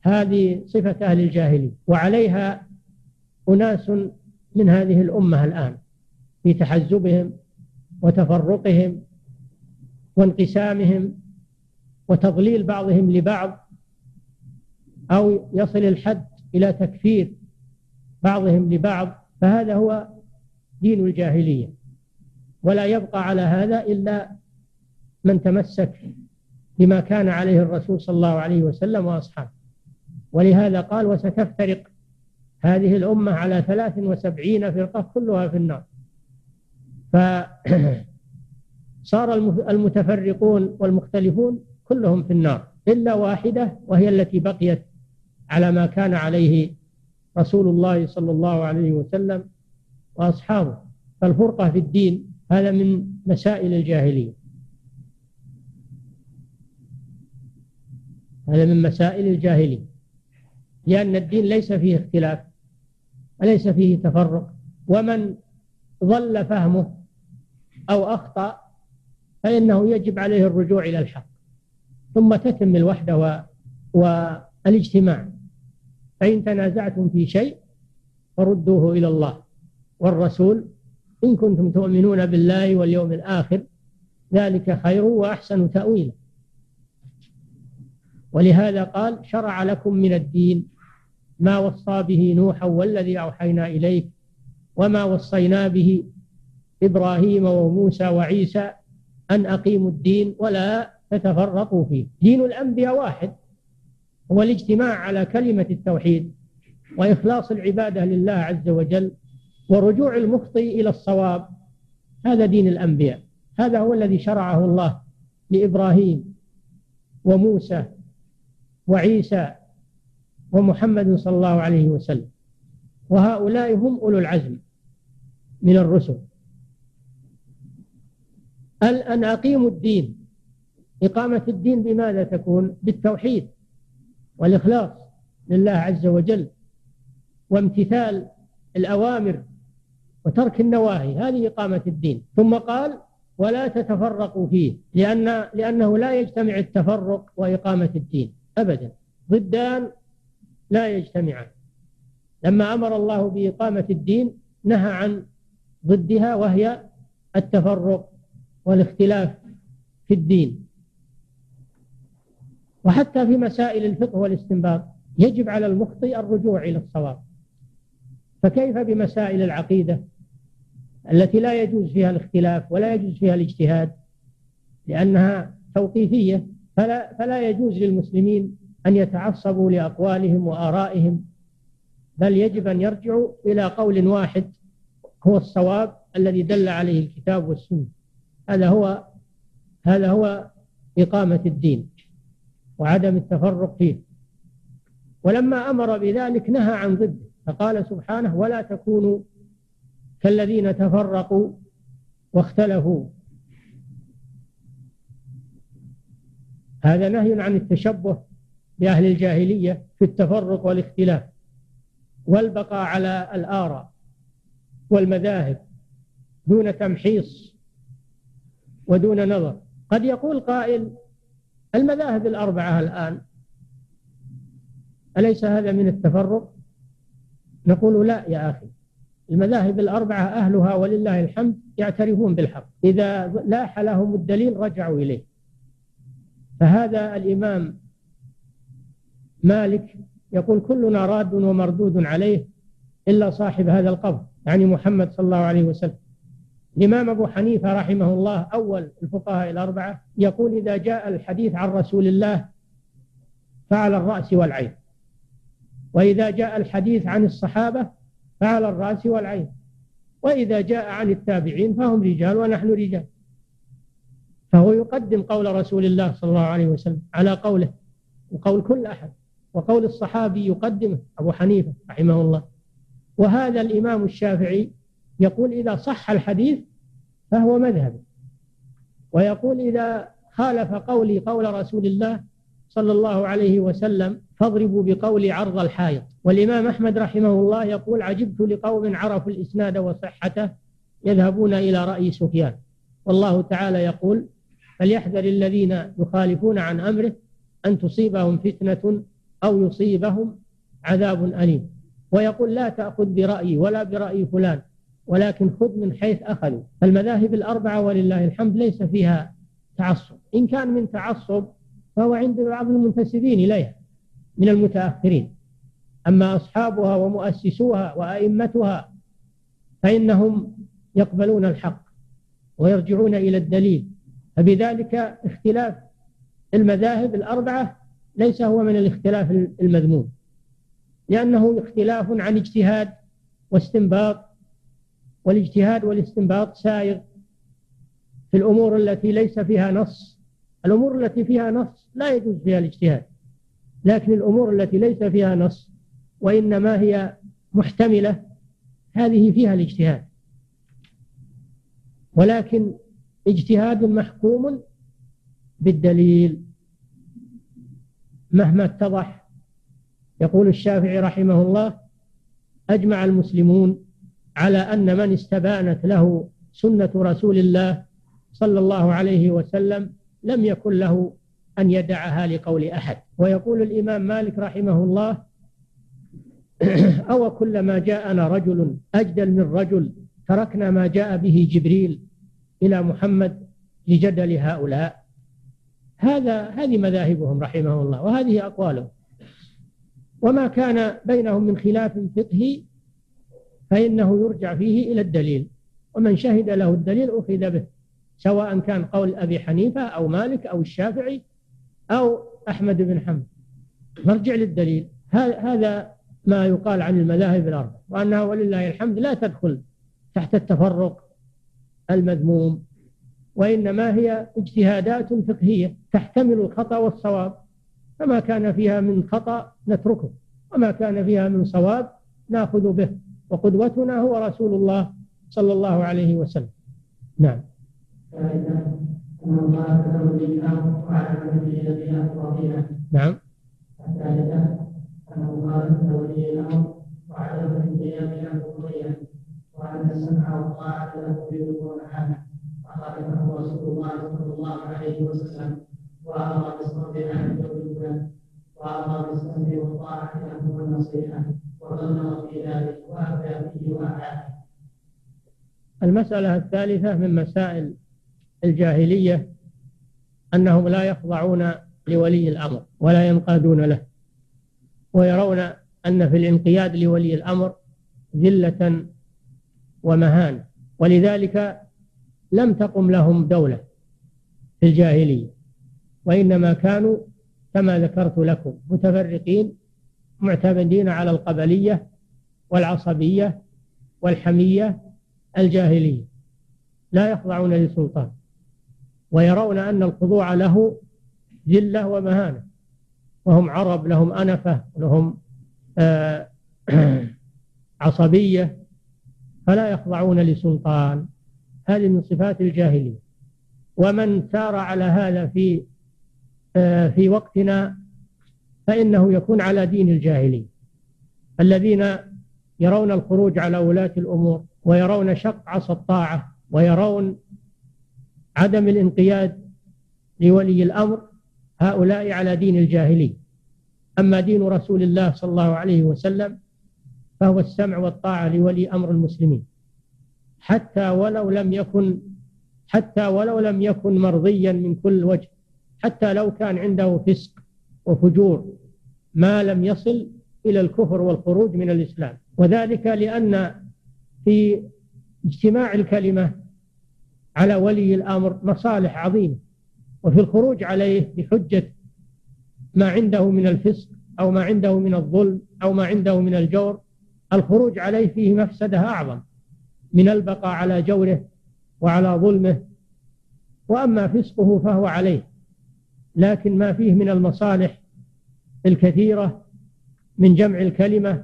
هذه صفة أهل الجاهلية وعليها أناس من هذه الأمة الآن في تحزبهم وتفرقهم وانقسامهم وتضليل بعضهم لبعض أو يصل الحد إلى تكفير بعضهم لبعض فهذا هو دين الجاهلية. ولا يبقى على هذا إلا من تمسك بما كان عليه الرسول صلى الله عليه وسلم وأصحابه. ولهذا قال وستفترق هذه الأمة على ثلاث وسبعين فرقة كلها في النار فصار المتفرقون والمختلفون كلهم في النار إلا واحدة وهي التي بقيت على ما كان عليه رسول الله صلى الله عليه وسلم وأصحابه. فالفرقة في الدين هذا من مسائل الجاهلية. هذا من مسائل الجاهلية. لأن الدين ليس فيه اختلاف وليس فيه تفرق. ومن ضل فهمه أو أخطأ فإنه يجب عليه الرجوع إلى الحق. ثم تتم الوحدة و... والإجتماع. فإن تنازعتم في شيء فردوه إلى الله والرسول. إن كنتم تؤمنون بالله واليوم الآخر ذلك خير وأحسن تأويلا. ولهذا قال شرع لكم من الدين ما وصى به نوحا والذي أوحينا إليك وما وصينا به إبراهيم وموسى وعيسى أن أقيموا الدين ولا تتفرقوا فيه. دين الأنبياء واحد هو الاجتماع على كلمة التوحيد وإخلاص العبادة لله عز وجل ورجوع المخطئ إلى الصواب. هذا دين الأنبياء. هذا هو الذي شرعه الله لإبراهيم وموسى وعيسى ومحمد صلى الله عليه وسلم. وهؤلاء هم أولو العزم من الرسل. أن أقيموا الدين. إقامة الدين بماذا تكون؟ بالتوحيد والإخلاص لله عز وجل وامتثال الأوامر وترك النواهي. هذه إقامة الدين. ثم قال ولا تتفرقوا فيه لأن لأنه لا يجتمع التفرق وإقامة الدين أبدا. ضدان لا يجتمعان. لما أمر الله بإقامة الدين نهى عن ضدها وهي التفرق والاختلاف في الدين. وحتى في مسائل الفقه والاستنباط يجب على المخطئ الرجوع إلى الصواب. فكيف بمسائل العقيدة التي لا يجوز فيها الاختلاف ولا يجوز فيها الاجتهاد؟ لأنها توقيفية فلا, فلا يجوز للمسلمين أن يتعصبوا لأقوالهم وآرائهم بل يجب أن يرجعوا إلى قول واحد هو الصواب الذي دل عليه الكتاب والسنة. هذا هو هذا هو إقامة الدين. وعدم التفرق فيه. ولما أمر بذلك نهى عن ضده فقال سبحانه ولا تكونوا كالذين تفرقوا واختلفوا. هذا نهي عن التشبه بأهل الجاهلية في التفرق والاختلاف والبقاء على الآراء والمذاهب دون تمحيص ودون نظر. قد يقول قائل المذاهب الأربعة الآن أليس هذا من التفرق؟ نقول لا يا أخي. المذاهب الأربعة أهلها ولله الحمد يعترفون بالحق. إذا لاح لهم الدليل رجعوا إليه. فهذا الإمام مالك يقول كلنا راد ومردود عليه إلا صاحب هذا القبر يعني محمد صلى الله عليه وسلم. الإمام أبو حنيفة رحمه الله أول الفقهاء الأربعة يقول إذا جاء الحديث عن رسول الله فعلى الرأس والعين. وإذا جاء الحديث عن الصحابة فعلى الرأس والعين. وإذا جاء عن التابعين فهم رجال ونحن رجال. فهو يقدم قول رسول الله صلى الله عليه وسلم على قوله وقول كل أحد وقول الصحابي يقدمه أبو حنيفة رحمه الله. وهذا الإمام الشافعي يقول إذا صح الحديث فهو مذهب. ويقول إذا خالف قولي قول رسول الله صلى الله عليه وسلم فاضربوا بقولي عرض الحائط. والإمام أحمد رحمه الله يقول عجبت لقوم عرفوا الإسناد وصحته يذهبون إلى رأي سفيان. والله تعالى يقول فليحذر الذين يخالفون عن أمره أن تصيبهم فتنة أو يصيبهم عذاب أليم. ويقول لا تأخذ برأيي ولا برأي فلان. ولكن خذ من حيث أخذوا. فالمذاهب الأربعة ولله الحمد ليس فيها تعصب. إن كان من تعصب فهو عند بعض المنتسبين إليها من المتأخرين. أما أصحابها ومؤسسوها وأئمتها فإنهم يقبلون الحق ويرجعون إلى الدليل. فبذلك اختلاف المذاهب الأربعة ليس هو من الاختلاف المذموم لأنه اختلاف عن اجتهاد واستنباط والاجتهاد والاستنباط سائغ في الأمور التي ليس فيها نص. الأمور التي فيها نص لا يجوز فيها الاجتهاد لكن الأمور التي ليس فيها نص وإنما هي محتملة هذه فيها الاجتهاد. ولكن اجتهاد محكوم بالدليل. مهما اتضح يقول الشافعي رحمه الله أجمع المسلمون على أن من استبانت له سنة رسول الله صلى الله عليه وسلم لم يكن له أن يدعها لقول أحد. ويقول الإمام مالك رحمه الله أو كلما جاءنا رجل أجدل من رجل تركنا ما جاء به جبريل إلى محمد لجدل هؤلاء. هذا هذه مذاهبهم رحمه الله وهذه أقوالهم. وما كان بينهم من خلاف فقهي فإنه يرجع فيه إلى الدليل. ومن شهد له الدليل أخذ به سواء كان قول أبي حنيفة أو مالك أو الشافعي أو أحمد بن حنبل. نرجع للدليل. هذا ما يقال عن المذاهب الأربع وأنها ولله الحمد لا تدخل تحت التفرق المذموم وإنما هي اجتهادات فقهية تحتمل الخطأ والصواب. فما كان فيها من خطأ نتركه وما كان فيها من صواب نأخذ به. وقدوتنا هو رسول الله صلى الله عليه وسلم. نعم. نعم. وأن السمع والطاعة له بدون حاله وخالفه رسول الله صلى الله عليه وسلم. المسألة الثالثة من مسائل الجاهلية أنهم لا يخضعون لولي الأمر ولا ينقادون له ويرون أن في الانقياد لولي الأمر ذلة ومهانة ولذلك لم تقم لهم دولة في الجاهلية وإنما كانوا كما ذكرت لكم متفرقين معتمدين على القبلية والعصبية والحمية الجاهلية لا يخضعون لسلطان ويرون أن الخضوع له ذلة ومهانة وهم عرب لهم أنفة لهم آه، عصبية فلا يخضعون لسلطان. هذه من صفات الجاهلية. ومن سار على هذا في آه، في وقتنا فإنه يكون على دين الجاهلية. الذين يرون الخروج على ولاة الأمور ويرون شق عصا الطاعة ويرون عدم الانقياد لولي الأمر هؤلاء على دين الجاهلية. أما دين رسول الله صلى الله عليه وسلم فهو السمع والطاعة لولي أمر المسلمين. حتى ولو لم يكن حتى ولو لم يكن مرضيا من كل وجه حتى لو كان عنده فسق وفجور ما لم يصل إلى الكفر والخروج من الإسلام. وذلك لأن في اجتماع الكلمة على ولي الأمر مصالح عظيمة وفي الخروج عليه بحجة ما عنده من الفسق أو ما عنده من الظلم أو ما عنده من الجور الخروج عليه فيه مفسدة أعظم من البقاء على جوره وعلى ظلمه. وأما فسقه فهو عليه لكن ما فيه من المصالح الكثيرة من جمع الكلمة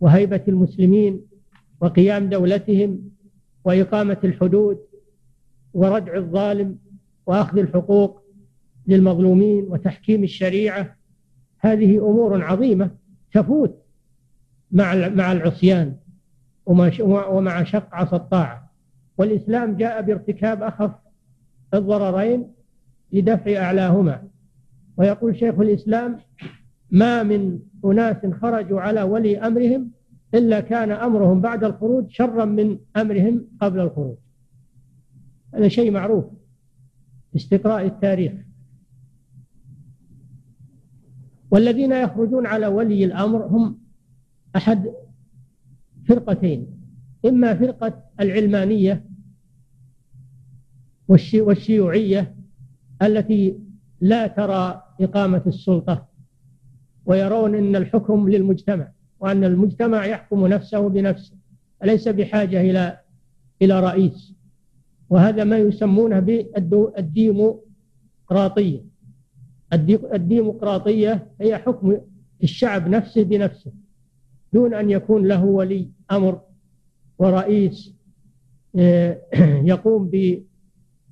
وهيبة المسلمين وقيام دولتهم وإقامة الحدود وردع الظالم وأخذ الحقوق للمظلومين وتحكيم الشريعة. هذه أمور عظيمة تفوت مع مع العصيان ومع شق عصا الطاعة. والإسلام جاء بارتكاب أخف الضررين لدفع أعلاهما. ويقول شيخ الإسلام ما من أناس خرجوا على ولي أمرهم إلا كان أمرهم بعد الخروج شرا من أمرهم قبل الخروج. هذا شيء معروف استقراء التاريخ. والذين يخرجون على ولي الأمر هم أحد فرقتين إما فرقة العلمانية والشيوعية التي لا ترى إقامة السلطة ويرون أن الحكم للمجتمع. وأن المجتمع يحكم نفسه بنفسه ليس بحاجة إلى إلى رئيس؟ وهذا ما يسمونه بالديمقراطية الديمقراطية. هي حكم الشعب نفسه بنفسه دون أن يكون له ولي أمر ورئيس آه، يقوم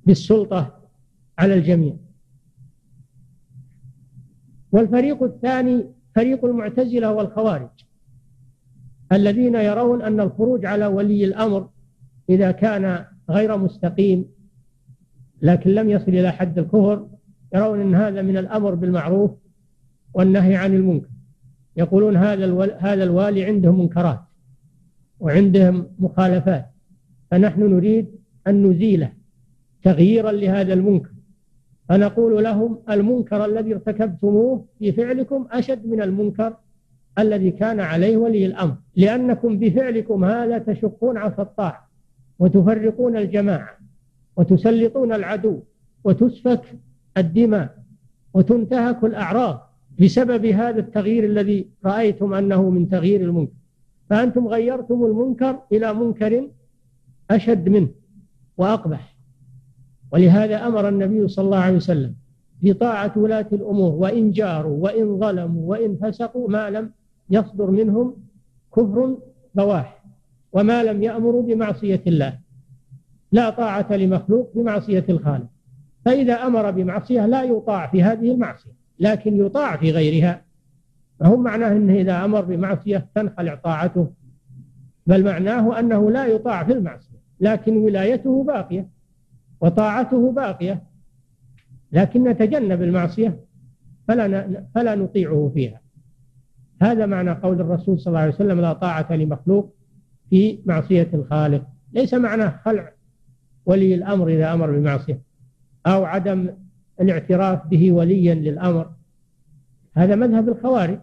بالسلطة على الجميع. والفريق الثاني فريق المعتزلة والخوارج. الذين يرون أن الخروج على ولي الأمر إذا كان غير مستقيم لكن لم يصل إلى حد الكفر يرون أن هذا من الأمر بالمعروف والنهي عن المنكر. يقولون هذا هذا الوالي عنده منكرات وعندهم مخالفات. فنحن نريد أن نزيله تغييرا لهذا المنكر. فنقول لهم المنكر الذي ارتكبتموه في فعلكم أشد من المنكر الذي كان عليه ولي الأمر لأنكم بفعلكم هذا تشقون عصا الطاعة وتفرقون الجماعة وتسلطون العدو وتسفك الدماء وتنتهك الأعراض بسبب هذا التغيير الذي رأيتم أنه من تغيير المنكر. فأنتم غيرتم المنكر إلى منكر أشد منه وأقبح. ولهذا أمر النبي صلى الله عليه وسلم بطاعة ولاة الأمور وإن جاروا وإن ظلموا وإن فسقوا ما لم يصدر منهم كفر بواح وما لم يأمروا بمعصية الله. لا طاعة لمخلوق بمعصية الخالق. فإذا أمر بمعصية لا يطاع في هذه المعصية لكن يطاع في غيرها. فهو معناه أنه إذا أمر بمعصية تنخلع طاعته. بل معناه أنه لا يطاع في المعصية لكن ولايته باقية وطاعته باقية. لكن نتجنب المعصية فلا فلا نطيعه فيها. هذا معنى قول الرسول صلى الله عليه وسلم لا طاعة لمخلوق في معصية الخالق ليس معناه خلع ولي الأمر إذا أمر بمعصية أو عدم الاعتراف به وليا للأمر. هذا مذهب الخوارج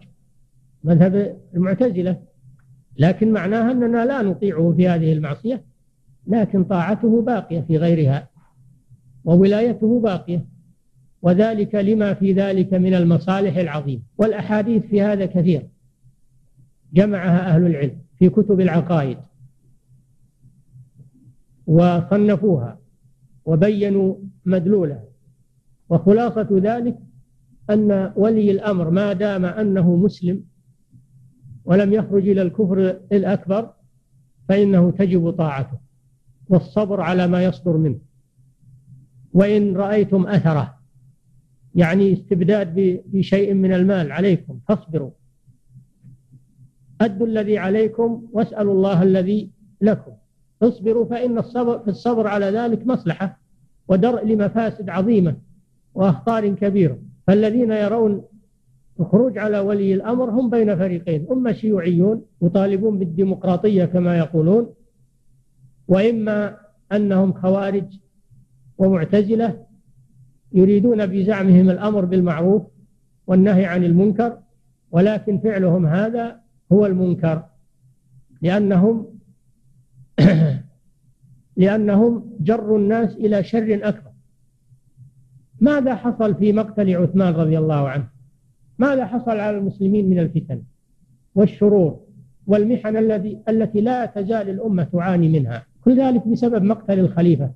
مذهب المعتزلة. لكن معناها أننا لا نطيعه في هذه المعصية لكن طاعته باقية في غيرها وولايته باقية. وذلك لما في ذلك من المصالح العظيمة والأحاديث في هذا كثير. جمعها أهل العلم في كتب العقائد. وصنفوها. وبينوا مدلولها. وخلاصة ذلك أن ولي الأمر ما دام أنه مسلم ولم يخرج إلى الكفر الأكبر فإنه تجب طاعته. والصبر على ما يصدر منه. وإن رأيتم أثره يعني استبداد بشيء من المال عليكم فاصبروا. أدوا الذي عليكم واسألوا الله الذي لكم. اصبروا فإن الصبر في الصبر على ذلك مصلحة ودرء لمفاسد عظيمة وأخطار كبيرة. فالذين يرون الخروج على ولي الأمر هم بين فريقين إما شيوعيون يطالبون بالديمقراطية كما يقولون وإما أنهم خوارج ومعتزلة يريدون بزعمهم الأمر بالمعروف والنهي عن المنكر ولكن فعلهم هذا هو المنكر. لأنهم لأنهم جروا الناس إلى شر أكبر. ماذا حصل في مقتل عثمان رضي الله عنه؟ ماذا حصل على المسلمين من الفتن والشرور والمحن الذي التي لا تزال الأمة تعاني منها؟ كل ذلك بسبب مقتل الخليفة.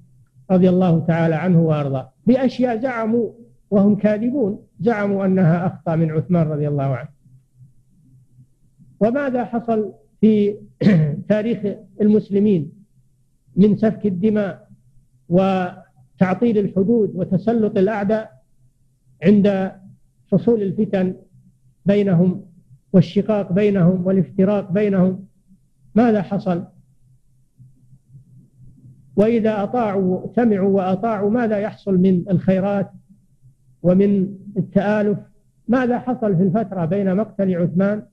رضي الله تعالى عنه وأرضاه. بأشياء زعموا وهم كاذبون زعموا أنها أخطأ من عثمان رضي الله عنه. وماذا حصل في تاريخ المسلمين من سفك الدماء وتعطيل الحدود وتسلط الأعداء عند حصول الفتن بينهم والشقاق بينهم والافتراق بينهم؟ ماذا حصل؟ وإذا أطاعوا سمعوا وأطاعوا ماذا يحصل من الخيرات ومن التآلف؟ ماذا حصل في الفترة بين مقتل عثمان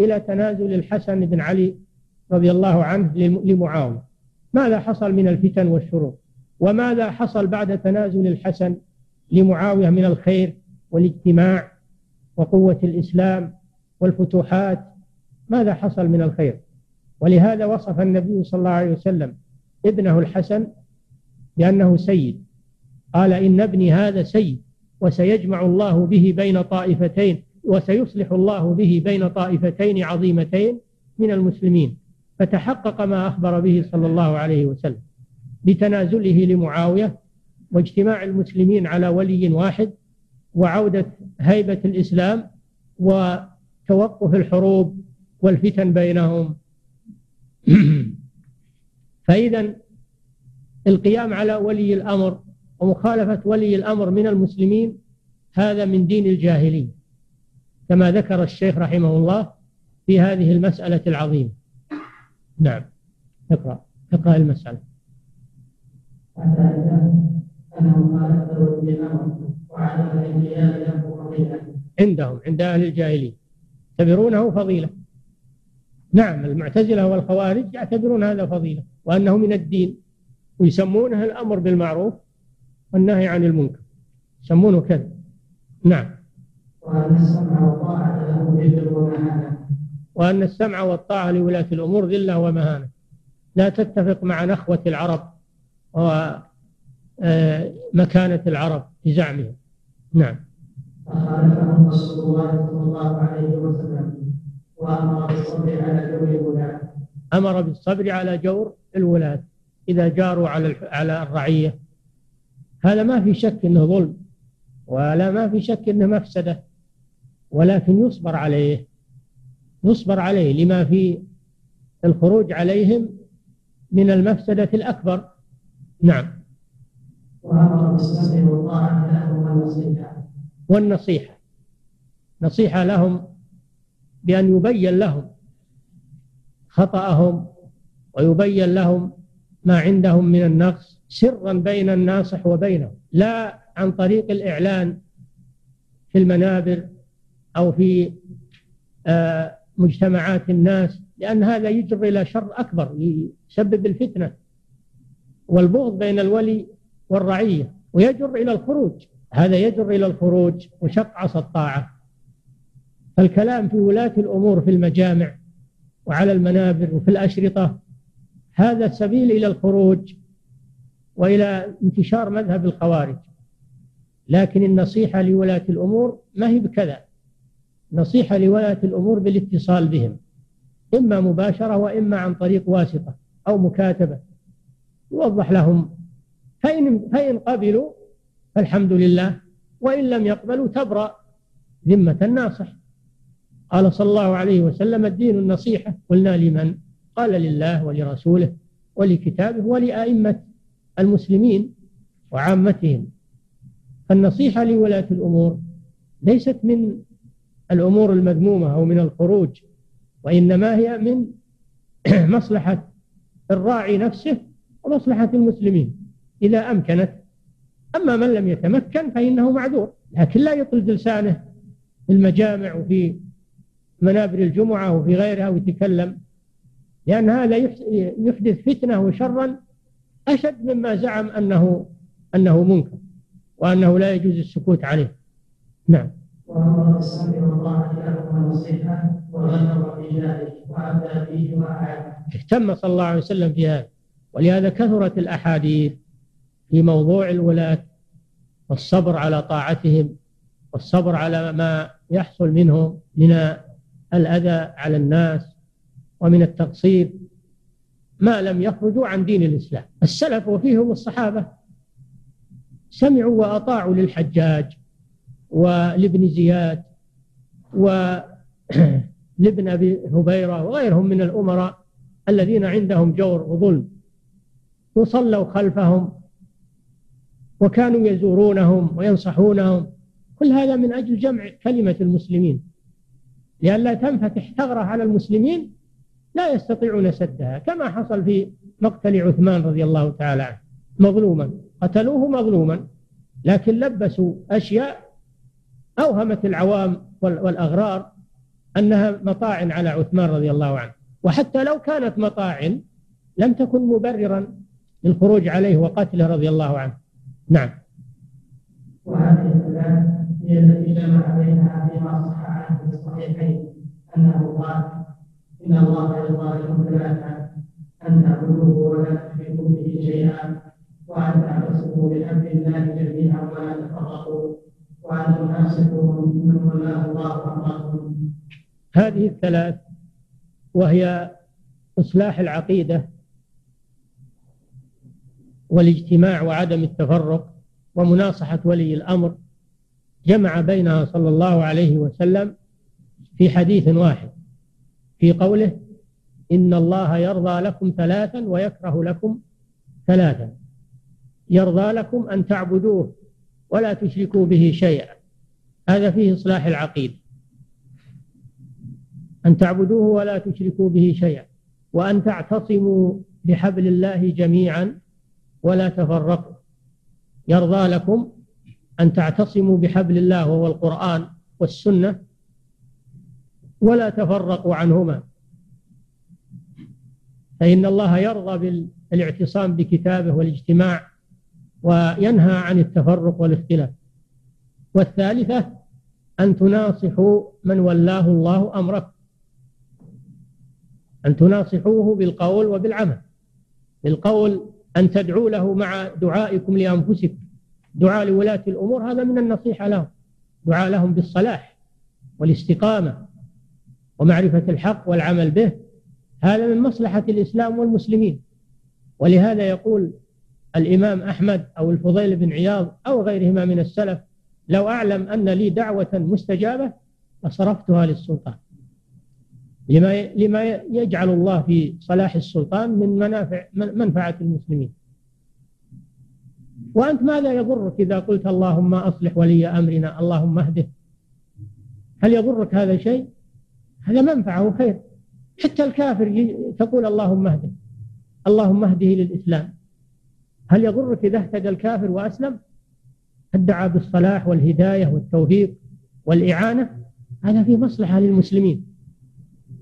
إلى تنازل الحسن بن علي رضي الله عنه لمعاوية؟ ماذا حصل من الفتن والشرور وماذا حصل بعد تنازل الحسن لمعاوية من الخير والاجتماع وقوة الإسلام والفتوحات؟ ماذا حصل من الخير؟ ولهذا وصف النبي صلى الله عليه وسلم ابنه الحسن بأنه سيد. قال إن ابني هذا سيد وسيجمع الله به بين طائفتين وسيصلح الله به بين طائفتين عظيمتين من المسلمين. فتحقق ما أخبر به صلى الله عليه وسلم. بتنازله لمعاوية واجتماع المسلمين على ولي واحد وعودة هيبة الإسلام وتوقف القيام على ولي الأمر ومخالفة ولي الأمر من المسلمين هذا من دين الجاهلية كما ذكر الشيخ رحمه الله في هذه المسألة العظيمة. نعم اقرأ اقرأ المسألة. عندهم عند أهل الجاهلية. يعتبرونه فضيلة. نعم المعتزلة والخوارج يعتبرون هذا فضيلة وأنه من الدين ويسمونه الأمر بالمعروف والنهي عن المنكر. يسمونه كذا. نعم. وأن السمع والطاعة له ذل ومهانة. وأن السمع والطاعة لولاة الأمور ذلة ومهانة. لا تتفق مع نخوة العرب ومكانة آه، العرب في زعمهم. نعم. فخالفهم رسول الله صلى الله عليه وسلم. وأمر بالصبر على جور الولاة. أمر بالصبر على جور الولاة. إذا جاروا على على الرعية. هذا ما في شك أنه ظلم ولا ما في شك أنه مفسدة. ولكن يصبر عليه. يصبر عليه لما في الخروج عليهم من المفسدة الأكبر. نعم. وأمر والطاعة لهم والنصيحة. والنصيحة. نصيحة لهم بأن يبين لهم خطأهم ويبين لهم ما عندهم من النقص سرا بين الناصح وبينهم لا عن طريق الإعلان في المنابر أو في آه، مجتمعات الناس لأن هذا يجر إلى شر أكبر يسبب الفتنة والبغض بين الولي والرعية ويجر إلى الخروج. هذا يجر إلى الخروج وشق عصا الطاعة. فالكلام في ولاة الأمور في المجامع وعلى المنابر وفي الأشرطة هذا سبيل إلى الخروج وإلى انتشار مذهب الخوارج. لكن النصيحة لولاة الأمور ما هي بكذا. نصيحة لولاة الأمور بالاتصال بهم إما مباشرة وإما عن طريق واسطة أو مكاتبة. يوضح لهم فإن, فإن قبلوا فالحمد لله وإن لم يقبلوا تبرأ ذمة الناصح. قال صلى الله عليه وسلم الدين النصيحة قلنا لمن؟ قال لله ولرسوله ولكتابه ولأئمة المسلمين وعامتهم. فالنصيحة لولاة الأمور ليست من الأمور المذمومة أو من الخروج وإنما هي من مصلحة الراعي نفسه ومصلحة المسلمين. إذا أمكنت أما من لم يتمكن فإنه معذور لكن لا يطلد لسانه في المجامع وفي منابر الجمعة وفي غيرها ويتكلم. لأن هذا يحدث فتنة وشرا أشد مما زعم أنه أنه منكر وأنه لا يجوز السكوت عليه. نعم. بالسمع والطاعة له وغلظ وأبدى فيه اهتم صلى الله عليه وسلم في هذا. ولهذا كثرت الأحاديث في موضوع الولاة والصبر على طاعتهم والصبر على ما يحصل منهم من الأذى على الناس ومن التقصير ما لم يخرجوا عن دين الإسلام؟ السلف وفيهم الصحابة سمعوا وأطاعوا للحجاج ولابن زياد ولابن أبي هبيرة وغيرهم من الأمراء الذين عندهم جور وظلم وصلوا خلفهم وكانوا يزورونهم وينصحونهم. كل هذا من أجل جمع كلمة المسلمين. لئلا تنفتح ثغرة على المسلمين لا يستطيعون سدها كما حصل في مقتل عثمان رضي الله تعالى عنه. مظلوما قتلوه مظلوما لكن لبسوا أشياء أوهمت العوام والأغرار أنها مطاعن على عثمان رضي الله عنه. وحتى لو كانت مطاعن لم تكن مبررا للخروج عليه وقتله رضي الله عنه. نعم. وهذه الثلاث هي التي جمع بينها في الصحيحين أنه قال إن الله لكم ثلاثة أن تعبدوه ولا تشركوا به شيئا. وأن تعتصموا بأمر الله جميعا ولا تفرقوا. وأن تناصحوا من ولاه الله أمركم هذه الثلاث وهي إصلاح العقيدة والاجتماع وعدم التفرق ومناصحة ولي الأمر جمع بينها صلى الله عليه وسلم في حديث واحد في قوله إن الله يرضى لكم ثلاثا ويكره لكم ثلاثا يرضى لكم أن تعبدوه ولا تشركوا به شيئا. هذا فيه إصلاح العقيدة. أن تعبدوه ولا تشركوا به شيئا وأن تعتصموا بحبل الله جميعا ولا تفرقوا يرضى لكم أن تعتصموا بحبل الله وهو القرآن والسنة ولا تفرقوا عنهما. فإن الله يرضى بالاعتصام بكتابه والاجتماع وينهى عن التفرق والاختلاف. والثالثة أن تناصحوا من ولاه الله أمركم أن تناصحوه بالقول وبالعمل. بالقول أن تدعوا له مع دعائكم لأنفسكم. دعاء لولاة الأمور هذا من النصيحة لهم. دعاء لهم بالصلاح والاستقامة. ومعرفة الحق والعمل به هذا من مصلحة الإسلام والمسلمين. ولهذا يقول الإمام أحمد أو الفضيل بن عياض أو غيرهما من السلف لو أعلم أن لي دعوة مستجابة لصرفتها للسلطان. لما لما يجعل الله في صلاح السلطان من منافع منفعة المسلمين. وأنت ماذا يضرك إذا قلت اللهم أصلح ولي أمرنا اللهم اهده؟ هل يضرك هذا شيء؟ هذا منفعة وخير حتى الكافر تقول اللهم اهده اللهم اهده للإسلام. هل يضرك إذا اهتدى الكافر وأسلم؟ ادعى بالصلاح والهداية والتوفيق والإعانة. هذا في مصلحة للمسلمين.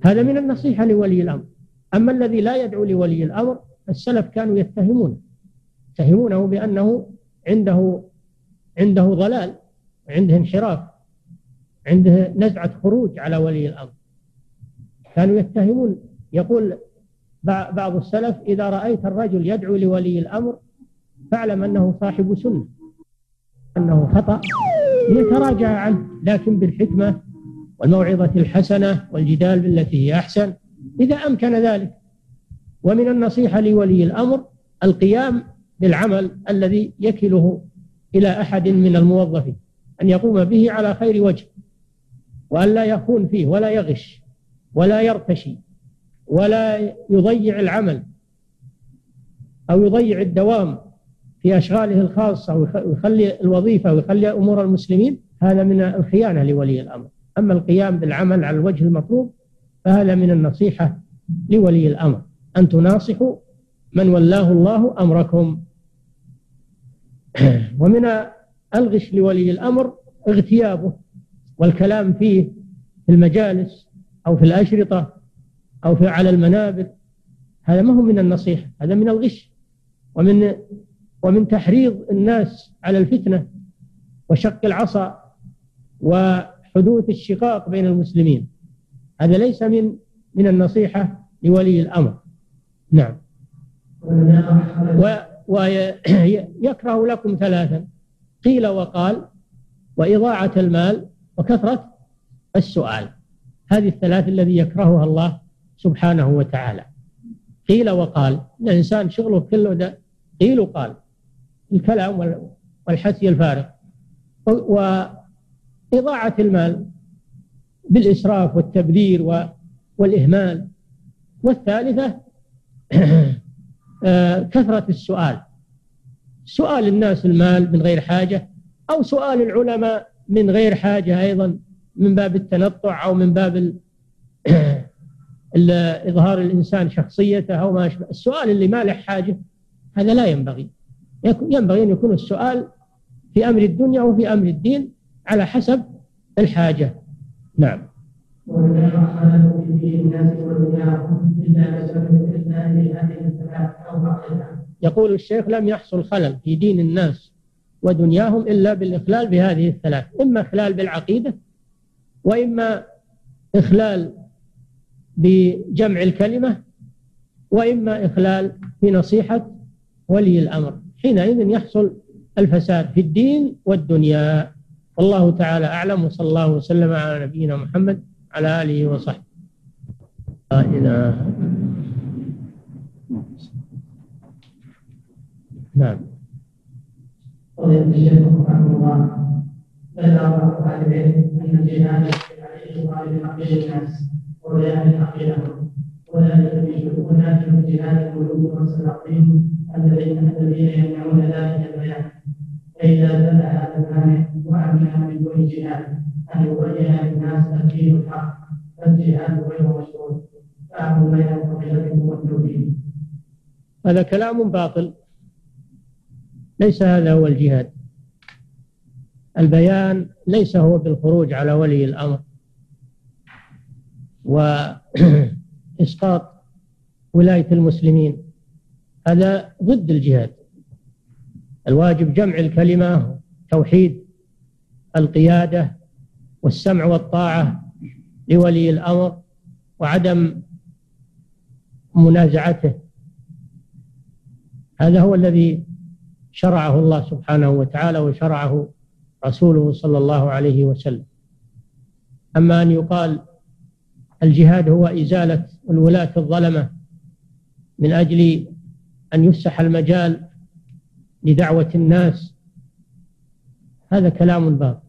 هذا من النصيحة لولي الأمر. أما الذي لا يدعو لولي الأمر السلف كانوا يتهمون. يتهمونه بأنه عنده عنده ضلال عنده انحراف عنده نزعة خروج على ولي الأمر. كانوا يتهمون. يقول بعض السلف إذا رأيت الرجل يدعو لولي الأمر فاعلم أنه صاحب سنة أنه خطأ يتراجع عنه. لكن بالحكمة والموعظة الحسنة والجدال بالتي هي أحسن. إذا أمكن ذلك. ومن النصيحة لولي الأمر القيام بالعمل الذي يكله إلى أحد من الموظفين أن يقوم به على خير وجه وأن لا يخون فيه ولا يغش. ولا يرتشي ولا يضيع العمل أو يضيع الدوام في أشغاله الخاصة ويخلي الوظيفة ويخلي أمور المسلمين هذا من الخيانة لولي الأمر. أما القيام بالعمل على الوجه المطلوب فهذا من النصيحة لولي الأمر. أن تناصحوا من ولاه الله أمركم. ومن الغش لولي الأمر اغتيابه والكلام فيه في المجالس أو في الأشرطة أو في على المنابر. هذا ما هو من النصيحة هذا من الغش ومن ومن تحريض الناس على الفتنة وشق العصا وحدوث الشقاق بين المسلمين. هذا ليس من من النصيحة لولي الأمر. نعم. ويكره لكم ثلاثا. قيل وقال وإضاعة المال وكثرة السؤال. هذه الثلاث الذي يكرهها الله سبحانه وتعالى. قيل وقال الإنسان شغله كله ده قيل وقال. الكلام والحثي الفارغ. وإضاعة المال بالإسراف والتبذير والإهمال. والثالثة آه، كثرة السؤال. سؤال الناس المال من غير حاجة أو سؤال العلماء من غير حاجة أيضا. من باب التنطع أو من باب إظهار الإنسان شخصيته أو ما أشبه السؤال اللي ما له حاجة هذا لا ينبغي. ينبغي أن يكون السؤال في أمر الدنيا وفي أمر الدين على حسب الحاجة. نعم. يقول الشيخ لم يحصل خلل في دين الناس ودنياهم إلا بالإخلال بهذه الثلاث. إما إخلال بالعقيدة وإما إخلال بجمع الكلمة وإما إخلال في نصيحة ولي الأمر. حينئذ يحصل الفساد في الدين والدنيا. والله تعالى أعلم وصلى الله وسلم على نبينا محمد على آله وصحبه. لا إله. نعم. أهل العلم ان الجهاد الناس وبيان ولكن الذين يمنعون ذلك البيان فاذا هذا المانع من دون جهاد ان يبين للناس الدين الحق فالجهاد غير مشروع فاعلم هذا كلام باطل. ليس هذا هو الجهاد. البيان ليس هو بالخروج على ولي الأمر. وإسقاط ولاية المسلمين. هذا ضد الجهاد. الواجب جمع الكلمة توحيد القيادة والسمع والطاعة لولي الأمر وعدم منازعته. هذا هو الذي شرعه الله سبحانه وتعالى وشرعه رسوله صلى الله عليه وسلم. أما أن يقال الجهاد هو إزالة الولاة الظلمة من أجل أن يفسح المجال لدعوة الناس هذا كلام باطل.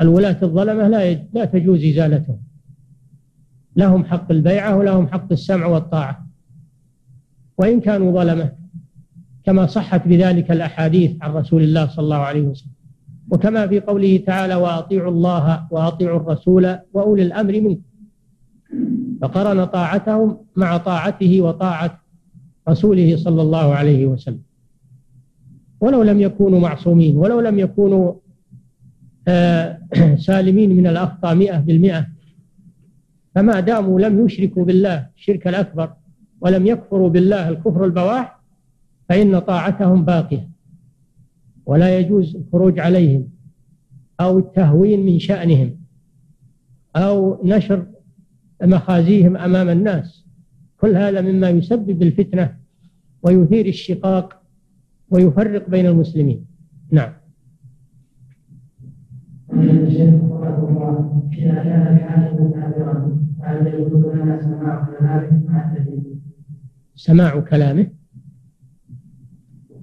الولاة الظلمة لا لا تجوز إزالتهم. لهم حق البيعة ولهم حق السمع والطاعة. وإن كانوا ظلمة كما صحت بذلك الأحاديث عن رسول الله صلى الله عليه وسلم. وكما في قوله تعالى وأطيعوا الله وأطيعوا الرسول وأولي الأمر منكم. فقرن طاعتهم مع طاعته وطاعة رسوله صلى الله عليه وسلم. ولو لم يكونوا معصومين ولو لم يكونوا آه، سالمين من الأخطاء مئة بالمئة فما داموا لم يشركوا بالله الشرك الأكبر ولم يكفروا بالله الكفر البواح فإن طاعتهم باقية ولا يجوز الخروج عليهم أو التهوين من شأنهم أو نشر مخازيهم أمام الناس. كل هذا مما يسبب الفتنة ويثير الشقاق ويفرق بين المسلمين. نعم. سماع كلامه.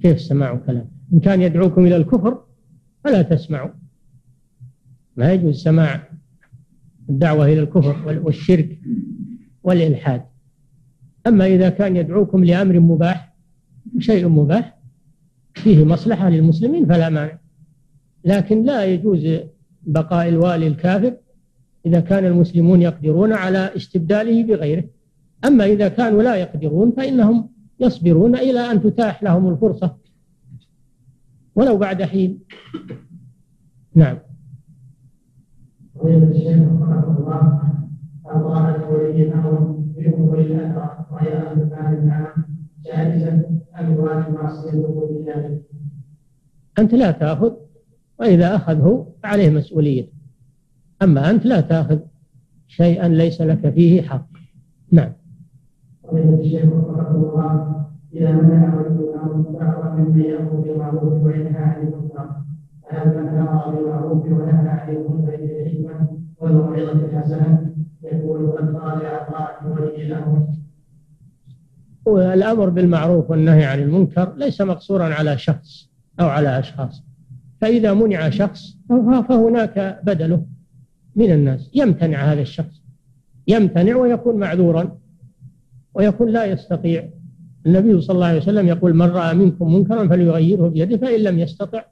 كيف سماع كلامه إن كان يدعوكم إلى الكفر فلا تسمعوا. ما يجوز سماع الدعوة إلى الكفر والشرك والإلحاد. أما إذا كان يدعوكم لأمر مباح شيء مباح فيه مصلحة للمسلمين فلا مانع. لكن لا يجوز بقاء الوالي الكافر إذا كان المسلمون يقدرون على استبداله بغيره. أما إذا كانوا لا يقدرون فإنهم يصبرون إلى أن تتاح لهم الفرصة. ولو بعد حين. نعم. الشيخ رحمه الله أضاءت ولينا بحكم وليها وهي أهل العام جائزة أم يواجه معصية ذلك أنت لا تأخذ وإذا أخذه فعليه مسؤولية. أما أنت لا تأخذ شيئا ليس لك فيه حق. نعم. ويقول الشيخ رحمه الله إذا منع أمر ممن يأمر بالمعروف وينهى عن المنكر. فهل من أمر بالمعروف ونهى عن المنكر بالحكمة والموعظة الحسنة؟ يكون قد خالع طاعة ولي الأمر والأمر بالمعروف والنهي عن المنكر ليس مقصورا على شخص أو على أشخاص. فإذا منع شخص فهناك بدله من الناس. يمتنع هذا الشخص. يمتنع ويكون معذورا. ويكون لا يستطيع. النبي صلى الله عليه وسلم يقول من رأى منكم منكرا فليغيره بيده فإن لم يستطع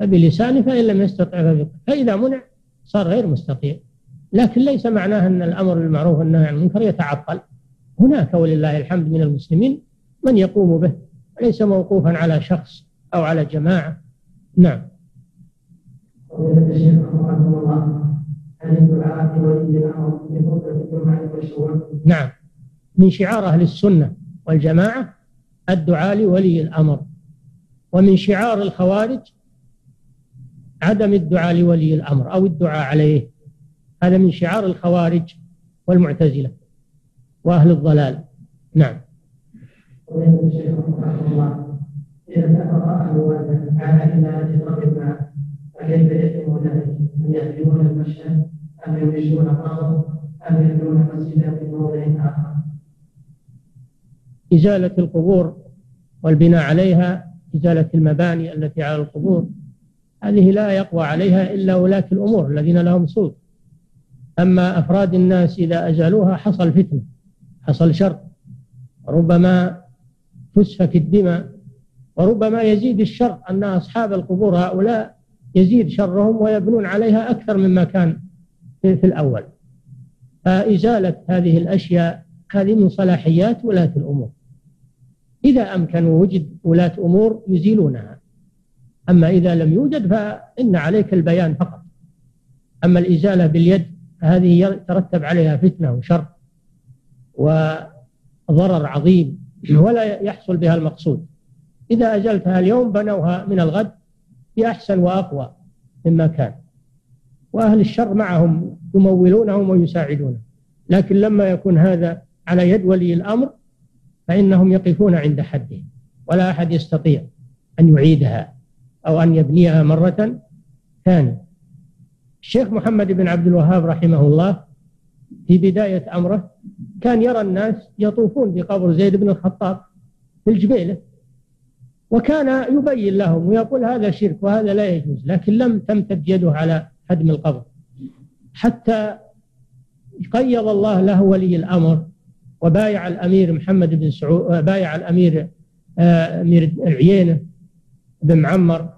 فبلسانه فإن لم يستطع فبقلبه فإذا منع صار غير مستطيع. لكن ليس معناه أن الأمر بالمعروف والنهي عن المنكر يتعطل هناك ولله الحمد من المسلمين من يقوم به ليس موقوفا على شخص أو على جماعة. نعم. نعم. من شعار أهل السنة والجماعة الدعاء لولي الأمر ومن شعار الخوارج عدم الدعاء لولي الأمر أو الدعاء عليه هذا من شعار الخوارج والمعتزلة وأهل الضلال نعم فكيف يتم ذلك؟ أن المشهد أم يمشون الأرض أم يبنون مسجدا في موضع آخر؟ إزالة القبور والبناء عليها إزالة المباني التي على القبور. هذه لا يقوى عليها إلا ولاة الأمور الذين لهم سلطة أما أفراد الناس إذا أزالوها حصل فتنة حصل شر. ربما تسفك الدماء وربما يزيد الشر أن أصحاب القبور هؤلاء يزيد شرهم ويبنون عليها أكثر مما كان في الأول. فإزالة هذه الأشياء هذه من صلاحيات ولاة الأمور. إذا أمكن ووجد ولاة أمور يزيلونها. أما إذا لم يوجد فإن عليك البيان فقط. أما الإزالة باليد هذه يترتب عليها فتنة وشر وضرر عظيم ولا يحصل بها المقصود. إذا أزلتها اليوم بنوها من الغد بأحسن وأقوى مما كان. وأهل الشر معهم يمولونهم ويساعدونهم. لكن لما يكون هذا على يد ولي الأمر فإنهم يقفون عند حده ولا أحد يستطيع أن يعيدها أو أن يبنيها مرة ثانية. الشيخ محمد بن عبد الوهاب رحمه الله في بداية أمره كان يرى الناس يطوفون بقبر زيد بن الخطاب في الجبيلة وكان يبين لهم ويقول هذا شرك وهذا لا يجوز لكن لم تمتد يده على هدم القبر. حتى قيض الله له ولي الأمر وبايع الأمير محمد بن سعود بايع الأمير آه، أمير العيينة بن معمر.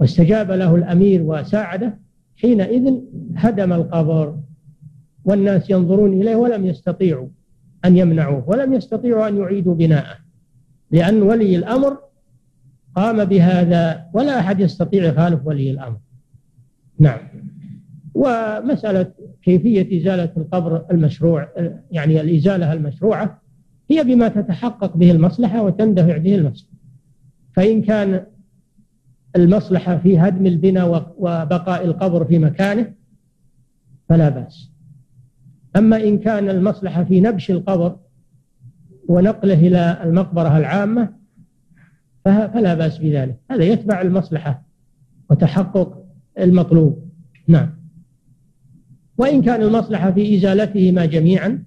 واستجاب له الأمير وساعده. حينئذ هدم القبر. والناس ينظرون إليه ولم يستطيعوا أن يمنعوه ولم يستطيعوا أن يعيدوا بناءه. لأن ولي الأمر قام بهذا ولا أحد يستطيع يخالف ولي الأمر. نعم. ومسألة كيفية إزالة القبر المشروع يعني الإزالة المشروعة هي بما تتحقق به المصلحة وتندفع به المصلحة. فإن كان المصلحة في هدم البناء وبقاء القبر في مكانه فلا بأس. أما إن كان المصلحة في نبش القبر ونقله إلى المقبرة العامة فلا بأس بذلك. هذا يتبع المصلحة وتحقق المطلوب. نعم. وإن كان المصلحة في إزالتهما جميعا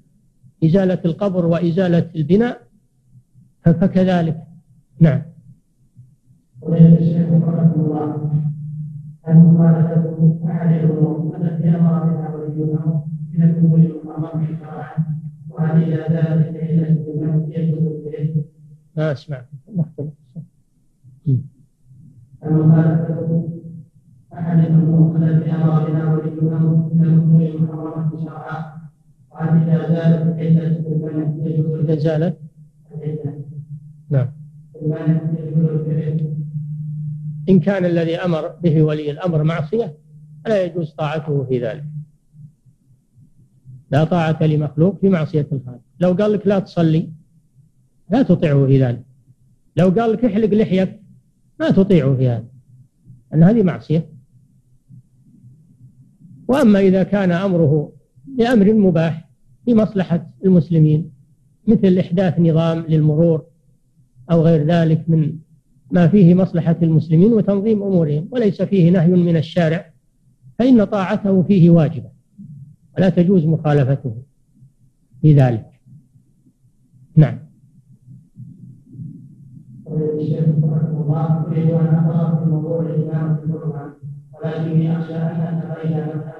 إزالة القبر وإزالة البناء فكذلك. نعم. ويجب الشيخ رحمه الله أن مخالفة أحدهم التي أمر بها ولي من الأمور المحرمة شرعا وهل إلى ذلك إلا يجوز به ما أسمع. المخالفة أحد الأمور التي أمر بها ولي من الأمور المحرمة شرعا وهل إذا زالت العدة يجوز إذا زالت نعم. إن كان الذي أمر به ولي الأمر معصية فلا يجوز طاعته في ذلك. لا طاعة لمخلوق في معصية الخالق. لو قال لك لا تصلي لا تطيعه في ذلك. لو قال لك احلق لحيك ما تطيعه في هذا. أن هذه معصية. وأما إذا كان أمره بأمر مباح في مصلحة المسلمين مثل إحداث نظام للمرور أو غير ذلك من ما فيه مصلحة المسلمين وتنظيم أمورهم وليس فيه نهي من الشارع فإن طاعته فيه واجبة ولا تجوز مخالفته في ذلك. نعم. رحمه الله في الامام في ولكني أخشى أن اتبين مذهب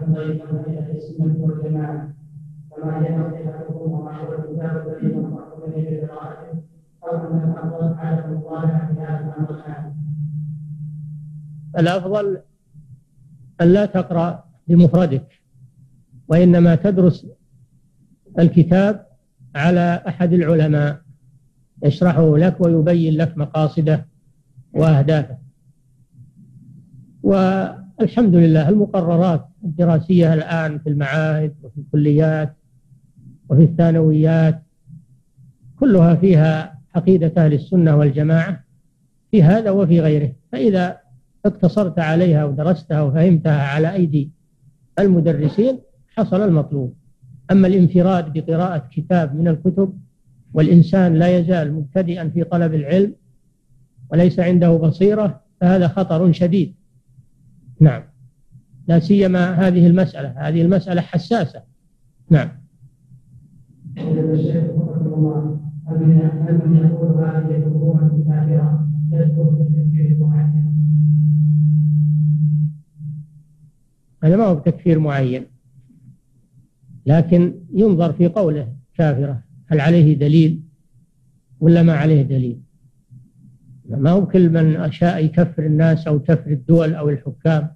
الأفضل أن لا تقرأ بمفردك وإنما تدرس الكتاب على أحد العلماء يشرحه لك ويبين لك مقاصده وأهدافه. والحمد لله المقررات الدراسية الآن في المعاهد وفي الكليات وفي الثانويات كلها فيها عقيدة أهل السنة والجماعة في هذا وفي غيره. فإذا اقتصرت عليها ودرستها وفهمتها على أيدي المدرسين حصل المطلوب. أما الانفراد بقراءة كتاب من الكتب والإنسان لا يزال مبتدئا في طلب العلم وليس عنده بصيرة فهذا خطر شديد. نعم. لا سيما هذه المسألة. هذه المسألة حساسة. نعم؟ هذا ما هو بتكفير معين. لكن ينظر في قوله كافرة. هل عليه دليل ولا ما عليه دليل؟ ما هو كل من أشاء يكفر الناس أو يكفر الدول أو الحكام؟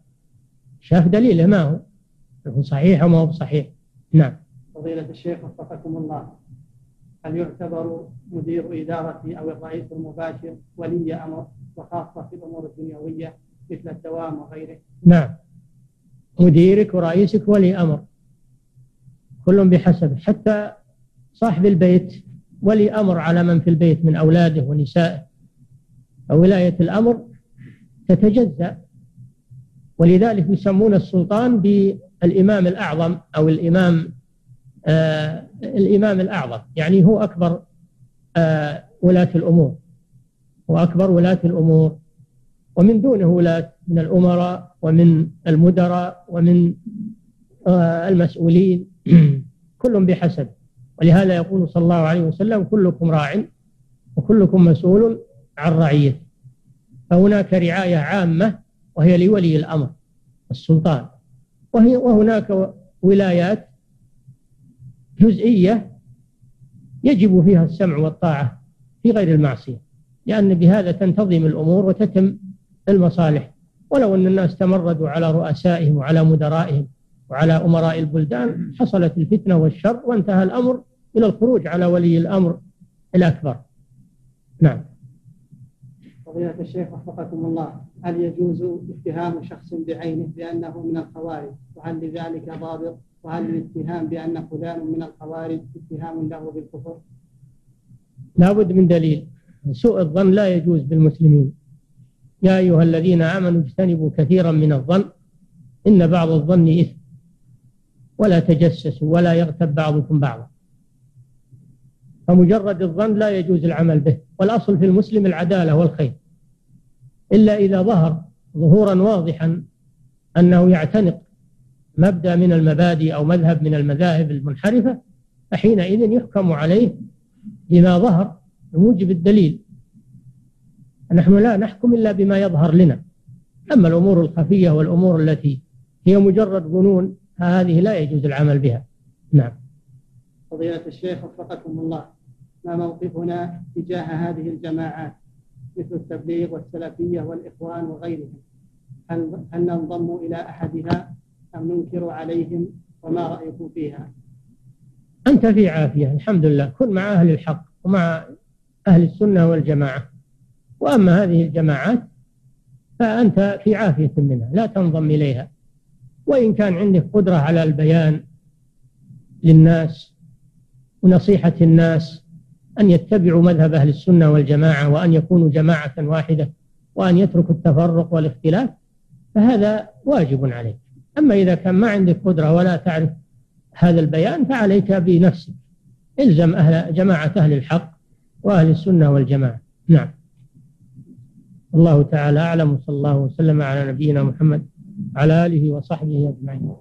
شاف دليله ما هو؟ هو صحيح أو ما هو صحيح؟ نعم. فضيلة الشيخ وفقكم الله هل يعتبر مدير إدارة أو الرئيس المباشر ولي أمر وخاصة في الأمور الدنيوية مثل الدوام وغيره؟ نعم. مديرك ورئيسك ولي أمر. كل بحسبه حتى صاحب البيت ولي أمر على من في البيت من أولاده ونسائه. وولاية الأمر تتجزأ. ولذلك يسمون السلطان بالإمام الأعظم أو الإمام آه الإمام الأعظم. يعني هو أكبر آه ولاة الأمور. هو أكبر ولاة الأمور. ومن دونه ولاة من الأمراء ومن المدراء ومن آه المسؤولين. كل بحسب. ولهذا يقول صلى الله عليه وسلم كلكم راع وكلكم مسؤول. عن رعيته فهناك رعاية عامة وهي لولي الأمر السلطان. وهي وهناك ولايات جزئية يجب فيها السمع والطاعة في غير المعصية لأن بهذا تنتظم الأمور وتتم المصالح. ولو أن الناس تمردوا على رؤسائهم وعلى مدرائهم وعلى أمراء البلدان حصلت الفتنة والشر وانتهى الأمر إلى الخروج على ولي الأمر الأكبر. نعم. فضيلة الشيخ وفقكم الله هل يجوز اتهام شخص بعينه بأنه من الخوارج؟ وهل لذلك ضابط؟ وهل الاتهام بأن فلان من الخوارج اتهام له بالكفر؟ لا بد من دليل. سوء الظن لا يجوز بالمسلمين. يا أيها الذين آمنوا اجتنبوا كثيرا من الظن إن بعض الظن إثم. ولا تجسسوا ولا يغتب بعضكم بعضا. فمجرد الظن لا يجوز العمل به. والأصل في المسلم العدالة والخير. إلا إذا ظهر ظهورا واضحا أنه يعتنق مبدأ من المبادئ أو مذهب من المذاهب المنحرفة فحينئذ يحكم عليه بما ظهر بموجب الدليل. نحن لا نحكم إلا بما يظهر لنا. أما الأمور الخفية والأمور التي هي مجرد ظنون هذه لا يجوز العمل بها. نعم. فضيلة الشيخ وفقكم الله ما موقفنا تجاه هذه الجماعات؟ مثل التبليغ والسلفية والإخوان وغيرهم. هل, هل ننضم إلى أحدها أم ننكر عليهم وما رأيكم فيها؟ أنت في عافية الحمد لله. كن مع أهل الحق ومع أهل السنة والجماعة. وأما هذه الجماعات فأنت في عافية منها لا تنضم إليها. وإن كان عندك قدرة على البيان للناس ونصيحة الناس أن يتبعوا مذهب أهل السنة والجماعة وأن يكونوا جماعة واحدة وأن يتركوا التفرق والاختلاف فهذا واجب عليك. أما إذا كان ما عندك قدرة ولا تعرف هذا البيان فعليك بنفسك. إلزم أهل جماعة أهل الحق وأهل السنة والجماعة. نعم. الله تعالى أعلم وصلى الله وسلم على نبينا محمد على آله وصحبه أجمعين.